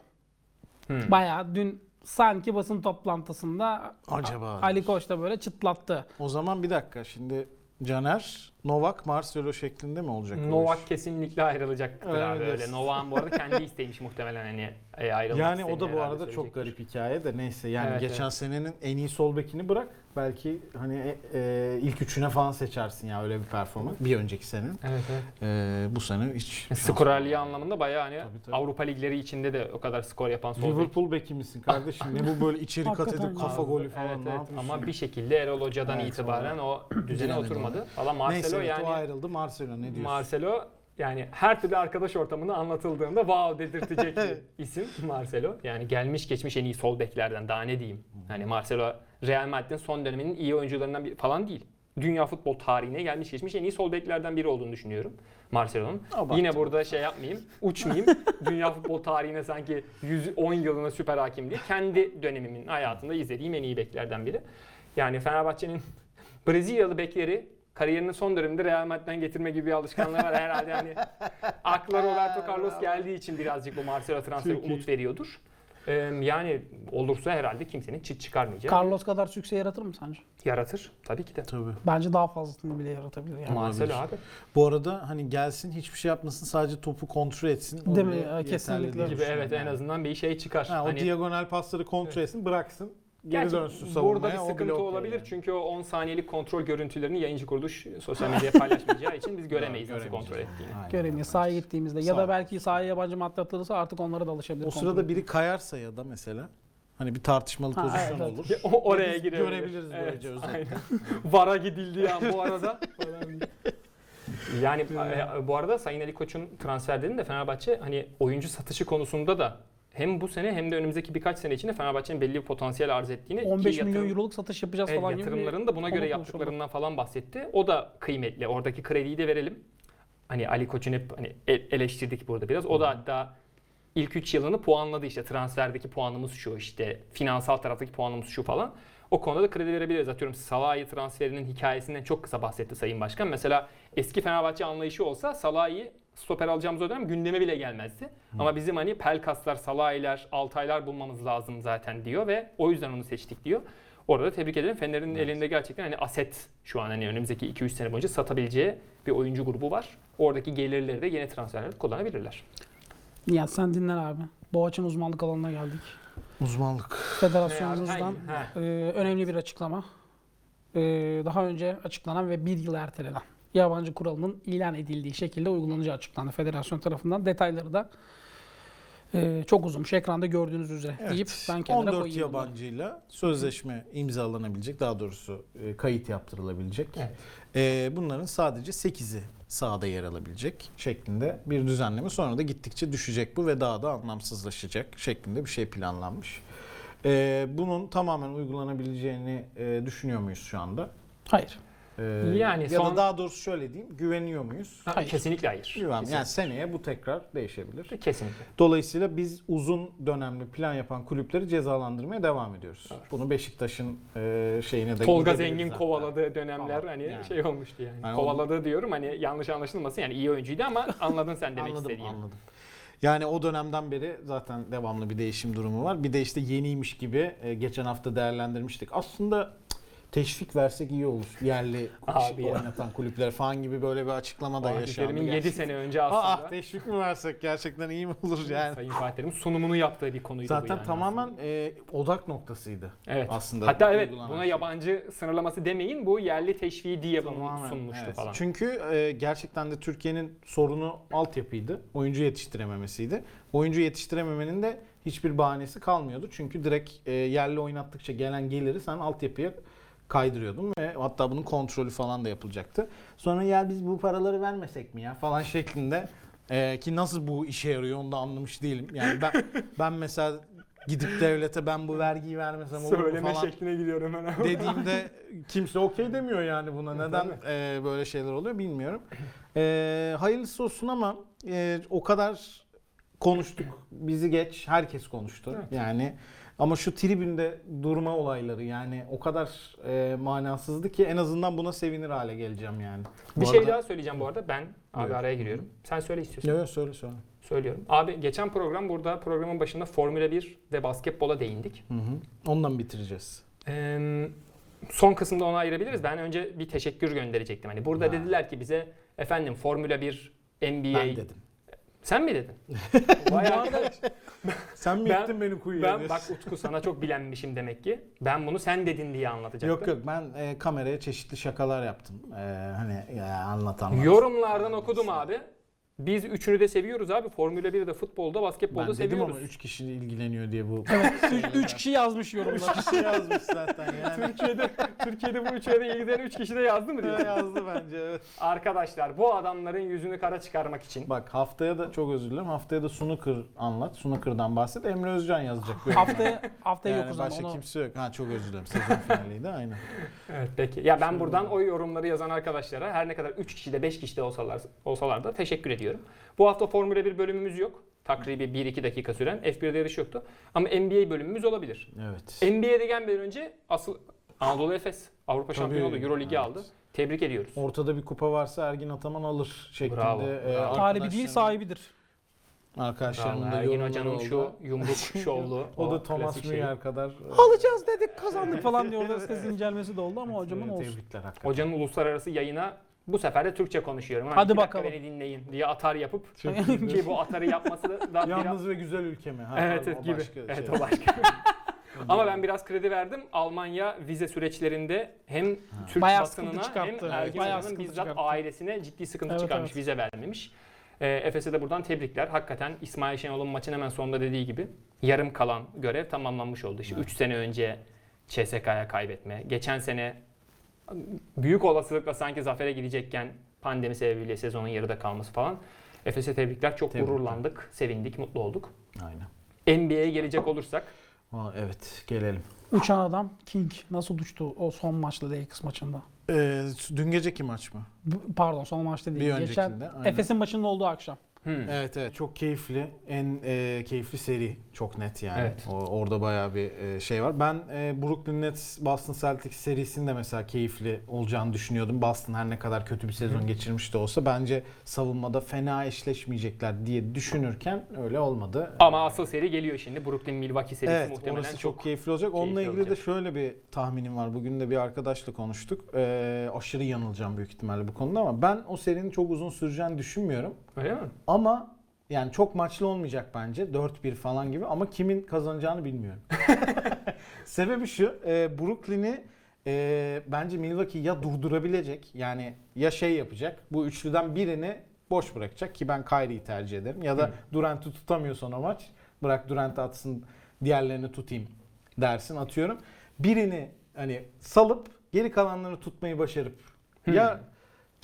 Hmm. Bayağı dün sanki basın toplantısında Acaba. Ali Koç da böyle çıtlattı. O zaman bir dakika şimdi Caner, Novak, Marcelo şeklinde mi olacak? Novak iş? kesinlikle ayrılacaktır Öyle abi öyle. Novak'ın bu arada kendi isteğiymiş muhtemelen hani e, ayrılmak Yani o da bu arada çok garip hikaye de neyse yani Evet, geçen evet. senenin en iyi sol bekini bırak belki hani e, e, ilk üçüne falan seçersin ya öyle bir performans bir önceki senin. Evet evet. E, bu sene hiç şans Skorerliği anlamında bayağı hani Tabii, tabii. Avrupa ligleri içinde de o kadar skor yapan sol bek. Liverpool beki misin kardeşim? ne bu böyle içeri kat edip kafa golü falan Evet, ne evet. yapıyorsun? Ama bir şekilde Erol Hoca'dan Evet, itibaren o düzene oturmadı. Valla Marcelo Neyse evet, yani ayrıldı. Marcelo ne diyorsun? Marcelo yani her türlü arkadaş ortamında anlatıldığında wow dedirtecek bir isim Marcelo. Yani gelmiş geçmiş en iyi sol beklerden daha ne diyeyim. Hani Marcelo Real Madrid'in son döneminin iyi oyuncularından bir falan değil. Dünya futbol tarihine gelmiş geçmiş en iyi sol beklerden biri olduğunu düşünüyorum Marcelo'nun. Yine burada şey yapmayayım, uçmayayım. Dünya futbol tarihine sanki 110 yılına süper hakim diye. Kendi dönemimin hayatında izlediğim en iyi beklerden biri. Yani Fenerbahçe'nin Brezilyalı bekleri kariyerinin son döneminde Real Madrid'den getirme gibi bir alışkanlığı var herhalde. Yani akla Roberto Carlos geldiği için birazcık bu Marcelo transferi umut veriyordur. Ee, yani olursa herhalde kimsenin çıt çıkarmayacağı Carlos kadar sükse yaratır mı sence? yaratır. Tabii ki de. Tabii. Bence daha fazlasını bile yaratabilir yani. Olabilir. abi. Bu arada hani gelsin hiçbir şey yapmasın sadece topu kontrol etsin. Değil mi? kesinlikle. Gibi evet en azından bir şey çıkar. Ha, o hani diagonal pasları kontrol etsin bıraksın. Geri Gerçi dönsün savunmaya. Burada bir o sıkıntı olabilir yani. çünkü o 10 saniyelik kontrol görüntülerini yayıncı kuruluş sosyal medyaya paylaşmayacağı için biz göremeyiz nasıl kontrol ettiğini. Aynen. Göremeyiz sahaya gittiğimizde. Ya da belki sahaya yabancı madde atılırsa artık onlara da alışabilir. O kontrol sırada biri kayarsa ya da mesela hani bir tartışmalı Ha, pozisyon evet, olur. O- oraya girebilir. Görebiliriz Evet, böylece özellikle. VAR'a gidildiği an bu arada. yani e, bu arada Sayın Ali Koç'un transfer dedin de Fenerbahçe hani oyuncu satışı konusunda da hem bu sene hem de önümüzdeki birkaç sene içinde Fenerbahçe'nin belli bir potansiyel arz ettiğini ki 15 milyon yatırım- euroluk satış yapacağız Evet, falan yatırımlarını da buna göre yaptıklarından falan bahsetti. O da kıymetli. Oradaki krediyi de verelim. Hani Ali Koç'un hep hani eleştirdik burada biraz. O da hatta ilk 3 yılını puanladı işte transferdeki puanımız şu işte finansal taraftaki puanımız şu falan. O konuda da kredi verebiliriz. Atıyorum Salah'ı transferinin hikayesinden çok kısa bahsetti Sayın Başkan. Mesela eski Fenerbahçe anlayışı olsa Salah'ı stoper alacağımız o dönem gündeme bile gelmezdi. Ama bizim hani Pelkaslar, Salah'lar, Altaylar bulmamız lazım zaten diyor ve o yüzden onu seçtik diyor. Orada da tebrik ederim. Fener'in elinde gerçekten hani aset şu an hani önümüzdeki 2-3 sene boyunca satabileceği bir oyuncu grubu var. Oradaki gelirleri de yeni transferlerde kullanabilirler. Nihat sen dinler abi. Boğaç'ın uzmanlık alanına geldik. Uzmanlık. Federasyonumuzdan e, önemli bir açıklama. E, daha önce açıklanan ve bir yıl ertelenen yabancı kuralının ilan edildiği şekilde uygulanacağı açıklandı federasyon tarafından. Detayları da e, çok uzunmuş. Ekranda gördüğünüz üzere deyip ben kenara 14 koyayım. bunları. yabancıyla sözleşme imzalanabilecek, daha doğrusu e, kayıt yaptırılabilecek. Evet. E, bunların sadece 8'i sahada yer alabilecek şeklinde bir düzenleme. Sonra da gittikçe düşecek bu ve daha da anlamsızlaşacak şeklinde bir şey planlanmış. E, bunun tamamen uygulanabileceğini e, düşünüyor muyuz şu anda? Hayır. E, Yani ya son- da daha doğrusu şöyle diyeyim, güveniyor muyuz? Ha, Hayır. Kesinlikle hayır. Güven. Yani seneye bu tekrar değişebilir. Kesinlikle. Dolayısıyla biz uzun dönemli plan yapan kulüpleri cezalandırmaya devam ediyoruz. Evet. Bunu Beşiktaş'ın e, şeyine de Tolga Zengin hatta. kovaladığı dönemler Tamam, hani yani. şey olmuştu yani. Hani kovaladığı diyorum hani yanlış anlaşılmasın yani iyi oyuncuydu ama anladın sen demek Anladım, istediğimi. anladım. Yani o dönemden beri zaten devamlı bir değişim durumu var. Bir de işte yeniymiş gibi e, geçen hafta değerlendirmiştik. Aslında teşvik versek iyi olur. Yerli Abi ya. oynatan kulüpler falan gibi böyle bir açıklama da Fatih yaşandı. Terim'in 7 gerçekten. sene önce aslında Aa, teşvik mi versek gerçekten iyi mi olur yani? Sayın Fatih Terim sunumunu yaptığı bir konuydu bu Zaten yani tamamen e, odak noktasıydı. Evet. aslında Hatta evet uygulanan buna şey. yabancı sınırlaması demeyin bu yerli teşviği diye bunu Tamamen, sunmuştu evet. falan. Çünkü e, gerçekten de Türkiye'nin sorunu altyapıydı. Oyuncu yetiştirememesiydi. Oyuncu yetiştirememenin de hiçbir bahanesi kalmıyordu. Çünkü direkt e, yerli oynattıkça gelen geliri sen altyapıya kaydırıyordun ve hatta bunun kontrolü falan da yapılacaktı. Sonra ya biz bu paraları vermesek mi ya falan şeklinde e, ki nasıl bu işe yarıyor onu da anlamış değilim. Yani ben ben mesela gidip devlete ben bu vergiyi vermesem olur mu Söyleme falan şekline gidiyorum hemen. dediğimde kimse okey demiyor yani buna. Neden e, böyle şeyler oluyor bilmiyorum. E, hayırlısı olsun ama e, o kadar konuştuk. Bizi geç. Herkes konuştu. Yani ama şu tribünde durma olayları yani o kadar e, manasızdı ki en azından buna sevinir hale geleceğim yani. Bu Bir şey arada- daha söyleyeceğim bu arada. Ben abi Buyur. araya giriyorum. Sen söyle istiyorsan. Yok yok söyle söyle. Söylüyorum. Abi geçen program burada programın başında Formula 1 ve basketbola değindik. Hı hı. Ondan bitireceğiz. Ee, son kısımda ona ayırabiliriz. Ben önce bir teşekkür gönderecektim. Hani burada Ha. dediler ki bize efendim Formula 1, NBA. Ben dedim. Sen mi dedin? Vay arkadaş. Sen mi Ben- ittin beni kuyuya? Ben bak Utku sana çok bilenmişim demek ki. Ben bunu sen dedin diye anlatacaktım. Yok yok ben e, kameraya çeşitli şakalar yaptım. E, hani ya, anlat anlat. Yorumlardan okudum abi. Biz üçünü de seviyoruz abi. Formula 1'de, futbolda, basketbolda Ben dedim seviyoruz. ama 3 kişi ilgileniyor diye bu. üç, üç kişi yazmış yorumlar. kişi yazmış zaten yani. Türkiye'de Türkiye'de bu üçüne de ilgilenen 3 kişi de yazdı mı diyorsun? yazdı bence. evet. Arkadaşlar bu adamların yüzünü kara çıkarmak için Bak haftaya da çok özür dilerim. Haftaya da snooker anlat. Snooker'dan bahset. Emre Özcan yazacak. böyle. haftaya haftaya yani yokuz ama başka onu. kimse yok. Ha çok özür dilerim. Sezon finaliydi aynen. Evet peki. Ya ben buradan o yorumları yazan arkadaşlara her ne kadar 3 kişi de 5 kişi de olsalar, olsalar da teşekkür ediyorum. Bu hafta Formula 1 bölümümüz yok. Takribi 1-2 dakika süren F1'de yarış yoktu. Ama NBA bölümümüz olabilir. Evet. NBA'de gelmeden önce asıl Anadolu Efes Avrupa Tabii, şampiyonu oldu. Euro Ligi evet. aldı. Tebrik ediyoruz. Ortada bir kupa varsa Ergin Ataman alır şeklinde. Bravo, e, bravo. Talibi değil sahibidir. Arkadaşlarımın da Vallahi Ergin yorumları Hoca'nın oldu. şu yumruk şovlu. O da Thomas klasik şey. Müller kadar. Alacağız dedik kazandık falan diye orada ses incelmesi de oldu ama hocamın olsun. Tebrikler hakikaten. Hocanın uluslararası yayına bu sefer de Türkçe konuşuyorum. Hani Hadi iki dakika bakalım. Beni dinleyin diye atar yapıp ki bu atarı yapması da biraz... Yalnız ve güzel ülke mi? Ha, Evet evet o gibi. başka evet şey. o başka. Ama ben biraz kredi verdim. Almanya vize süreçlerinde hem Türk Bayağı sıkıntı basınına hem çıkarttı. Bayağı sıkıntı bizzat çıkarttı. ailesine ciddi sıkıntı Evet, çıkarmış. evet. Vize vermemiş. E, Efes'e de buradan tebrikler. Hakikaten İsmail Şenol'un maçın hemen sonunda dediği gibi yarım kalan görev tamamlanmış oldu. İşte 3 sene önce CSK'ya kaybetme. Geçen sene büyük olasılıkla sanki zafere gidecekken pandemi sebebiyle sezonun yarıda kalması falan. Efes'e tebrikler. Çok Tebrikler. gururlandık, sevindik, mutlu olduk. Aynen. NBA'ye gelecek olursak Aa, evet gelelim. Uçan adam King nasıl uçtu o son maçta Lakers maçında? Ee, dün geceki maç mı? Bu- Pardon son maçta değil. Bir Geçen öncekinde, aynen. Efes'in maçının olduğu akşam. Hmm. Evet evet çok keyifli. En e, keyifli seri çok net yani. Evet. O, orada bayağı bir e, şey var. Ben e, Brooklyn Nets Boston Celtics serisinde mesela keyifli olacağını düşünüyordum. Boston her ne kadar kötü bir sezon Hı. geçirmiş de olsa bence savunmada fena eşleşmeyecekler diye düşünürken öyle olmadı. Ama asıl seri geliyor şimdi. Brooklyn Milwaukee serisi Evet, muhtemelen orası çok, çok keyifli olacak. Onunla keyifli ilgili de olacak. şöyle bir tahminim var. Bugün de bir arkadaşla konuştuk. Ee, aşırı yanılacağım büyük ihtimalle bu konuda ama ben o serinin çok uzun süreceğini düşünmüyorum. Öyle mi? Ama yani çok maçlı olmayacak bence. 4-1 falan gibi ama kimin kazanacağını bilmiyorum. Sebebi şu. e, Brooklyn'i e, bence Milwaukee ya durdurabilecek yani ya şey yapacak. Bu üçlüden birini boş bırakacak ki ben Kyrie'yi tercih ederim. Ya da. Durant'ı tutamıyorsan o maç bırak Durant atsın diğerlerini tutayım dersin atıyorum. Birini hani salıp geri kalanları tutmayı başarıp ya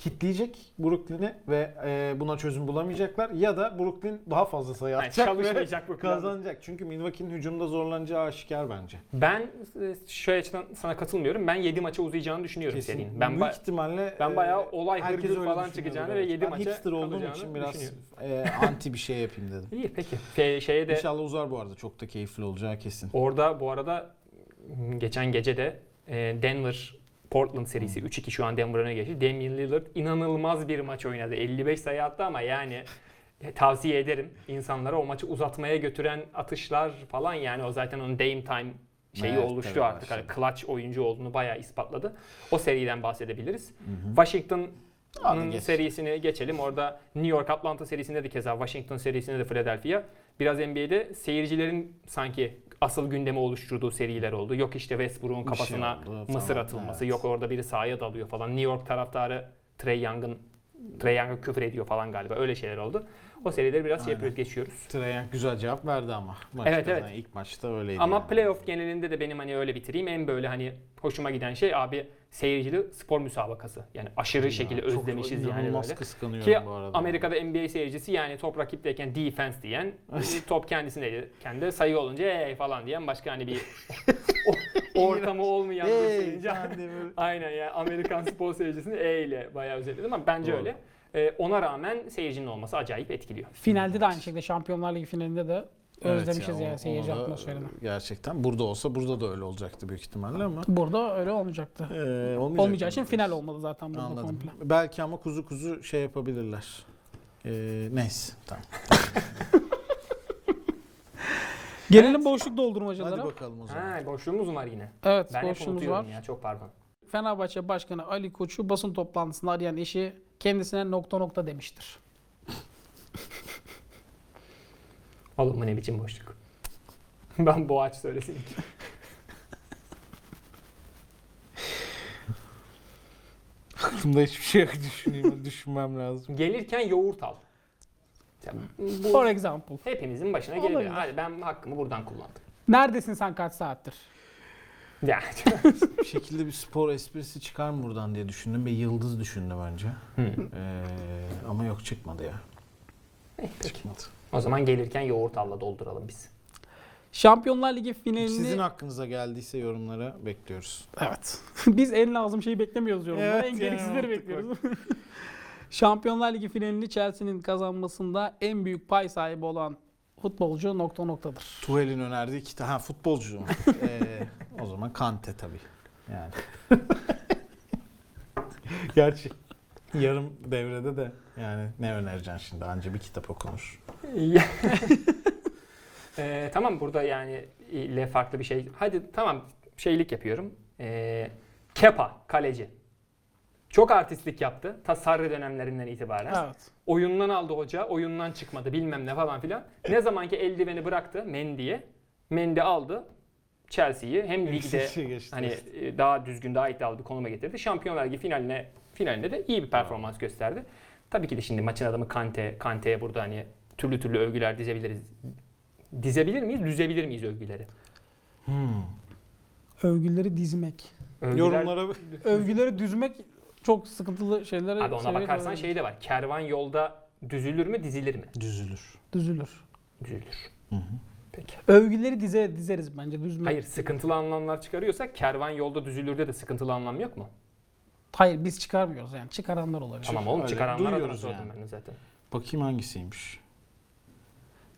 kitleyecek Brooklyn'i ve e, buna çözüm bulamayacaklar ya da Brooklyn daha fazla sayı Yani atacak ve çalışmayacak bu plan. kazanacak. Çünkü Milwaukee'nin hücumda zorlanacağı aşikar bence. Ben e, şöyle açıdan sana katılmıyorum. Ben 7 maça uzayacağını düşünüyorum Kesin. serinin. Ben Büyük ba- ihtimalle ben e, bayağı olay herkes hırgür öyle falan düşünüyordur, çıkacağını evet. ve 7 ben maça hipster olduğum kalacağını için biraz düşünüyorum. e, anti bir şey yapayım dedim. İyi peki. Fe- şeye de İnşallah uzar bu arada. Çok da keyifli olacağı kesin. orada bu arada m, geçen gece de e, Denver Portland serisi Hmm. 3-2 şu an Denver öne geçti. Damian Lillard inanılmaz bir maç oynadı. 55 sayı attı ama yani e, tavsiye ederim insanlara o maçı uzatmaya götüren atışlar falan yani o zaten onun Dame Time şeyi Evet, oluştu tabii artık. Hani clutch oyuncu olduğunu bayağı ispatladı. O seriden bahsedebiliriz. Hı hı. Washington'ın Hadi geç. serisini geçelim. Orada New York Atlanta serisinde de keza Washington serisinde de Philadelphia. Biraz NBA'de seyircilerin sanki asıl gündemi oluşturduğu seriler oldu. Yok işte Westbrook'un şey kafasına oldu mısır falan, atılması, evet. yok orada biri sahaya dalıyor falan. New York taraftarı Trey Young'ın Trey Young'a küfür ediyor falan galiba. Öyle şeyler oldu. O serileri biraz şey Aynen. yapıyoruz, geçiyoruz. Trae Young güzel cevap verdi ama. Maçta Evet, evet. zaten ilk maçta öyleydi. Ama yani. playoff genelinde de benim hani öyle bitireyim. En böyle hani hoşuma giden şey abi seyircili spor müsabakası. Yani aşırı Ya, şekilde çok özlemişiz yani inanılmaz böyle. kıskanıyorum Ki bu arada. Amerika'da NBA seyircisi yani top rakipteyken defense diyen, top kendisindeyken de sayı olunca hey falan diyen başka hani bir o- ortamı olmayan bir Hey, seyirci. sen de böyle- Aynen ya Amerikan spor seyircisini E ile bayağı özetledim ama bence Doğru. öyle. E, ona rağmen seyircinin olması acayip etkiliyor. Finalde de aynı şekilde Şampiyonlar Ligi finalinde de özlemişiz ya, yani o- seyirci atmosferini. Gerçekten. Burada olsa burada da öyle olacaktı büyük ihtimalle ama. Burada öyle olmayacaktı. Ee, olmayacak Olmayacağı için final olmadı zaten burada Anladım. komple. Belki ama kuzu kuzu şey yapabilirler. Ee, neyse tamam. Gelelim boşluk doldurmacalara. Hadi bakalım o zaman. Ha, boşluğumuz var yine. Evet Ben boşluğumuz var. ya çok pardon. Fenerbahçe Başkanı Ali Koç'u basın toplantısında arayan eşi kendisine nokta nokta demiştir. Oğlum bu ne biçim boşluk. ben boğaç söylesin ki. Aklımda hiçbir şey yok düşüneyim, düşünmem lazım. Gelirken yoğurt al. Ya Bu For example. hepimizin başına Olabilir. gelebilir. Hadi ben hakkımı buradan kullandım. Neredesin sen kaç saattir? Ya. bir şekilde bir spor esprisi çıkar mı buradan diye düşündüm ve yıldız düşündü bence. Hı. Ee, ama yok çıkmadı ya. Peki. Çıkmadı. O zaman gelirken yoğurt alla dolduralım biz. Şampiyonlar Ligi finalini... Sizin aklınıza geldiyse yorumlara bekliyoruz. Evet. Biz en lazım şeyi beklemiyoruz yorumlara. Evet, en yani gereksizleri mantıklı. bekliyoruz. Şampiyonlar Ligi finalini Chelsea'nin kazanmasında en büyük pay sahibi olan futbolcu nokta noktadır. Tuhel'in önerdiği iki tane ha, futbolcu? Ee, o zaman Kante tabii. Yani. Gerçi yarım devrede de yani ne önereceksin şimdi? Anca bir kitap okunur. Ee, tamam burada yani ile farklı bir şey. Hadi tamam şeylik yapıyorum. Ee, Kepa kaleci. Çok artistlik yaptı. Ta Sarri dönemlerinden itibaren. Evet. Oyundan aldı hoca, oyundan çıkmadı bilmem ne falan filan. Ne zamanki eldiveni bıraktı Mendy'ye. Mendy aldı. Chelsea'yi hem ligde geçti. hani e, daha düzgün, daha iddialı bir konuma getirdi. Şampiyonlar Ligi finaline finalinde de iyi bir performans gösterdi. Tabii ki de şimdi maçın adamı Kante. Kante'ye burada hani türlü türlü övgüler dizebiliriz. Dizebilir miyiz? Düzebilir miyiz övgüleri? Hmm. Övgüleri dizmek. Övgüler, Yorumlara Övgüleri düzmek çok sıkıntılı şeylere Abi ona bakarsan şey de var. Kervan yolda düzülür mü, dizilir mi? düzülür. düzülür. Düzülür. Hı hı. Peki. Övgüleri dize dizeriz bence düzmek. Hayır, sıkıntılı anlamlar çıkarıyorsak kervan yolda düzülürde de sıkıntılı anlam yok mu? Hayır biz çıkarmıyoruz yani. Çıkaranlar olabilir. Tamam oğlum öyle çıkaranlar adına duyuyoruz sordum yani. ben de zaten. Bakayım hangisiymiş.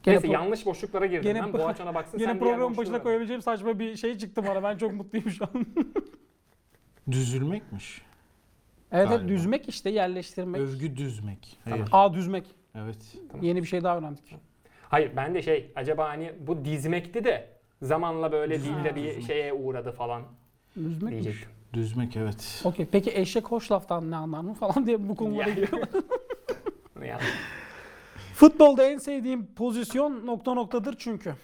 Gene, Neyse pro- yanlış boşluklara girdim Gene- ben. Boğaçan'a baksın gene sen diğer programın başına koyabileceğim saçma bir şey çıktı bana. Ben çok mutluyum şu an. Düzülmekmiş. evet, evet düzmek işte yerleştirmek. Övgü düzmek. Hayır. A düzmek. Evet. Yeni bir şey daha öğrendik. Hayır ben de şey acaba hani bu dizmekti de zamanla böyle dilde bir şeye uğradı falan Düzmekmiş. diyecektim. Düzmek evet. Okey. Peki eşek hoş laftan ne anlar mı falan diye bu konulara Yani. giriyor. Yani, Futbolda en sevdiğim pozisyon nokta noktadır çünkü.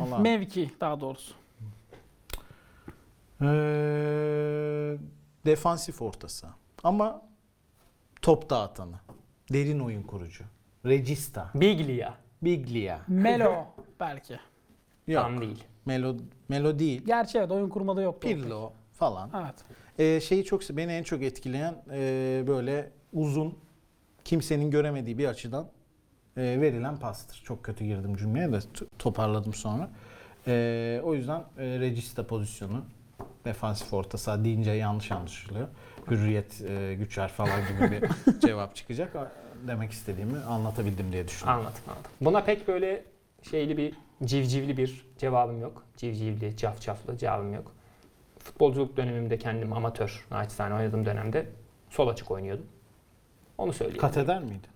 Allah. Mevki daha doğrusu. Ee, defansif orta saha. Ama top dağıtanı. Derin oyun kurucu. Regista. Biglia. Biglia. Melo belki. Yok. Tam değil. Melo, Melo değil. Gerçi evet oyun kurmada yok. Pirlo falan. Evet. Ee, şeyi çok beni en çok etkileyen e, böyle uzun kimsenin göremediği bir açıdan e, verilen pastır. Çok kötü girdim cümleye de toparladım sonra. E, o yüzden e, regista pozisyonu defansif orta saha deyince yanlış anlaşılıyor. Hürriyet e, güçer falan gibi bir cevap çıkacak. Demek istediğimi anlatabildim diye düşünüyorum. Anladım anladım. Buna pek böyle şeyli bir civcivli bir cevabım yok. Civcivli, cafcaflı cevabım yok. Futbolculuk dönemimde kendim amatör naçizane oynadığım dönemde sol açık oynuyordum. Onu söyleyeyim. Kat eder miydi?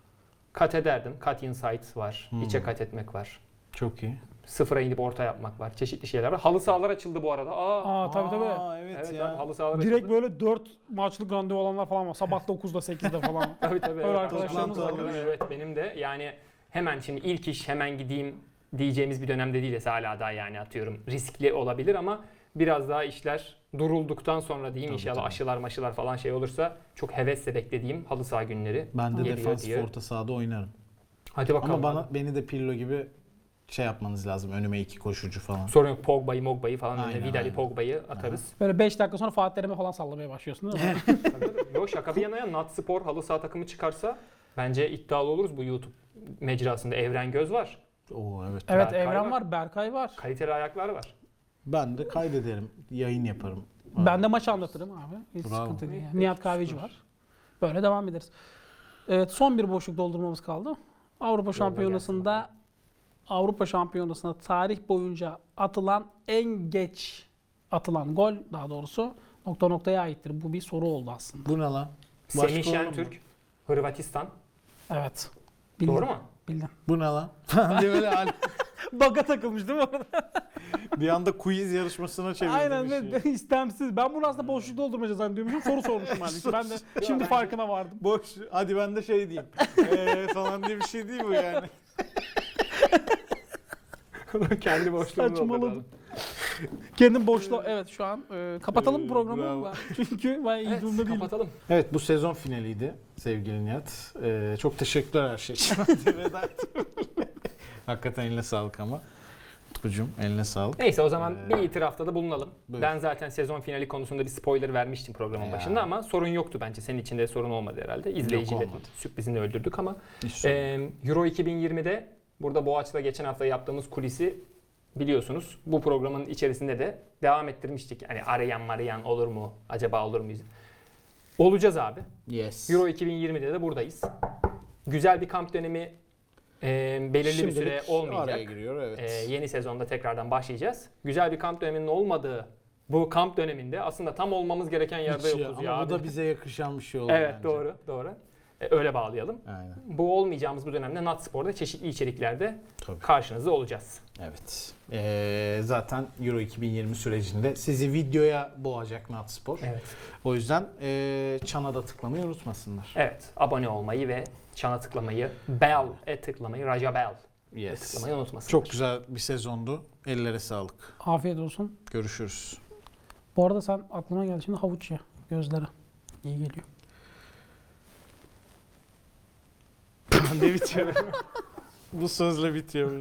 Kat ederdim. Cut inside var. Hmm. içe kat etmek var. Çok iyi. Sıfıra inip orta yapmak var. Çeşitli şeyler var. Halı sahalar açıldı bu arada. Aa, Aa tabii tabii. Aa, evet, evet, ya. abi, halı sahalar Direkt açıldı. böyle 4 maçlık randevu olanlar falan var. Sabah 9'da 8'de falan. Tabii tabii. Öyle evet, arkadaşlarımız var. Evet benim de yani hemen şimdi ilk iş hemen gideyim diyeceğimiz bir dönemde değiliz hala daha yani atıyorum riskli olabilir ama biraz daha işler durulduktan sonra diyeyim Tabii, inşallah tabii. aşılar maşılar falan şey olursa çok hevesle beklediğim halı saha günleri. Ben de defansif diye. orta sahada oynarım. Hadi bakalım. Ama bana beni de Pirlo gibi şey yapmanız lazım. Önüme iki koşucu falan. Sorun yok Pogba'yı Mogba'yı falan Aynen, önüne Vidal'i aynen. Pogba'yı atarız. Böyle 5 dakika sonra Fatih Terim'e falan sallamaya başlıyorsun değil mi? Yok şaka bir yana ya Nat Spor halı saha takımı çıkarsa bence iddialı oluruz bu YouTube mecrasında. Evren Göz var. Oo evet. evet Berkay Evren var. var, Berkay var. Kaliteli ayaklar var. Ben de kaydederim. Yayın yaparım. Ben de maç anlatırım abi. Hiç Bravo. sıkıntı değil. İyi, Nihat Kahveci var. Böyle devam ederiz. Evet son bir boşluk doldurmamız kaldı. Avrupa Şampiyonası'nda Avrupa Şampiyonası'nda tarih boyunca atılan en geç atılan gol daha doğrusu nokta noktaya aittir. Bu bir soru oldu aslında. Bu ne lan? Başka Semih? Şentürk, Hırvatistan. Evet. Bildin. Doğru mu? Bildin. Bu ne lan? diye böyle hal- Baka takılmış değil mi orada? bir anda quiz yarışmasına çevirdim Aynen işi. ve istemsiz. Ben bunu aslında boşluk doldurmaca zannediyormuşum. Soru sormuşum halbuki. Ben de şimdi farkına vardım. Boş. Hadi ben de şey diyeyim. Eee falan diye bir şey değil bu yani. Kendi boşluğunu Saçmaladım. Kendim boşluğa evet şu an e, kapatalım Ee, programı. bravo. Çünkü ben iyi Evet, durumda değilim. kapatalım. Evet bu sezon finaliydi sevgili Nihat. Ee, çok teşekkürler her şey için. Veda. Hakikaten eline sağlık ama. Utkucuğum eline sağlık. Neyse o zaman Ee, bir itirafta da bulunalım. buyur. Ben zaten sezon finali konusunda bir spoiler vermiştim programın Ya. başında ama sorun yoktu bence. Senin için de sorun olmadı herhalde. Olmadı. sürprizini öldürdük ama. Ee, Euro 2020'de burada Boğaç'la geçen hafta yaptığımız kulisi biliyorsunuz. Bu programın içerisinde de devam ettirmiştik. Hani arayan marayan olur mu? Acaba olur muyuz? Olacağız abi. yes. Euro 2020'de de buradayız. Güzel bir kamp dönemi e, belirli bir Şimdilik süre Araya olmayacak. giriyor evet. Ee, yeni sezonda tekrardan başlayacağız. Güzel bir kamp döneminin olmadığı bu kamp döneminde aslında tam olmamız gereken yerde Hiç ya, yokuz ama ya. bu abi. da bize yakışan bir şey oldu Evet bence. doğru doğru. Ee, öyle bağlayalım. Aynen. Bu olmayacağımız bu dönemde Nat Spor'da çeşitli içeriklerde Tabii. karşınızda olacağız. Evet. Ee, zaten Euro 2020 sürecinde sizi videoya boğacak Natspor. Evet. O yüzden ee, çana da tıklamayı unutmasınlar. Evet. Abone olmayı ve çana tıklamayı, bell'e tıklamayı, Raja Bell Yes. tıklamayı unutmasınlar. Çok güzel bir sezondu. Ellere sağlık. Afiyet olsun. Görüşürüz. Bu arada sen aklıma geldi şimdi havuç ye gözlere. İyi geliyor. ne bitiyor? Bu sözle bitiyor.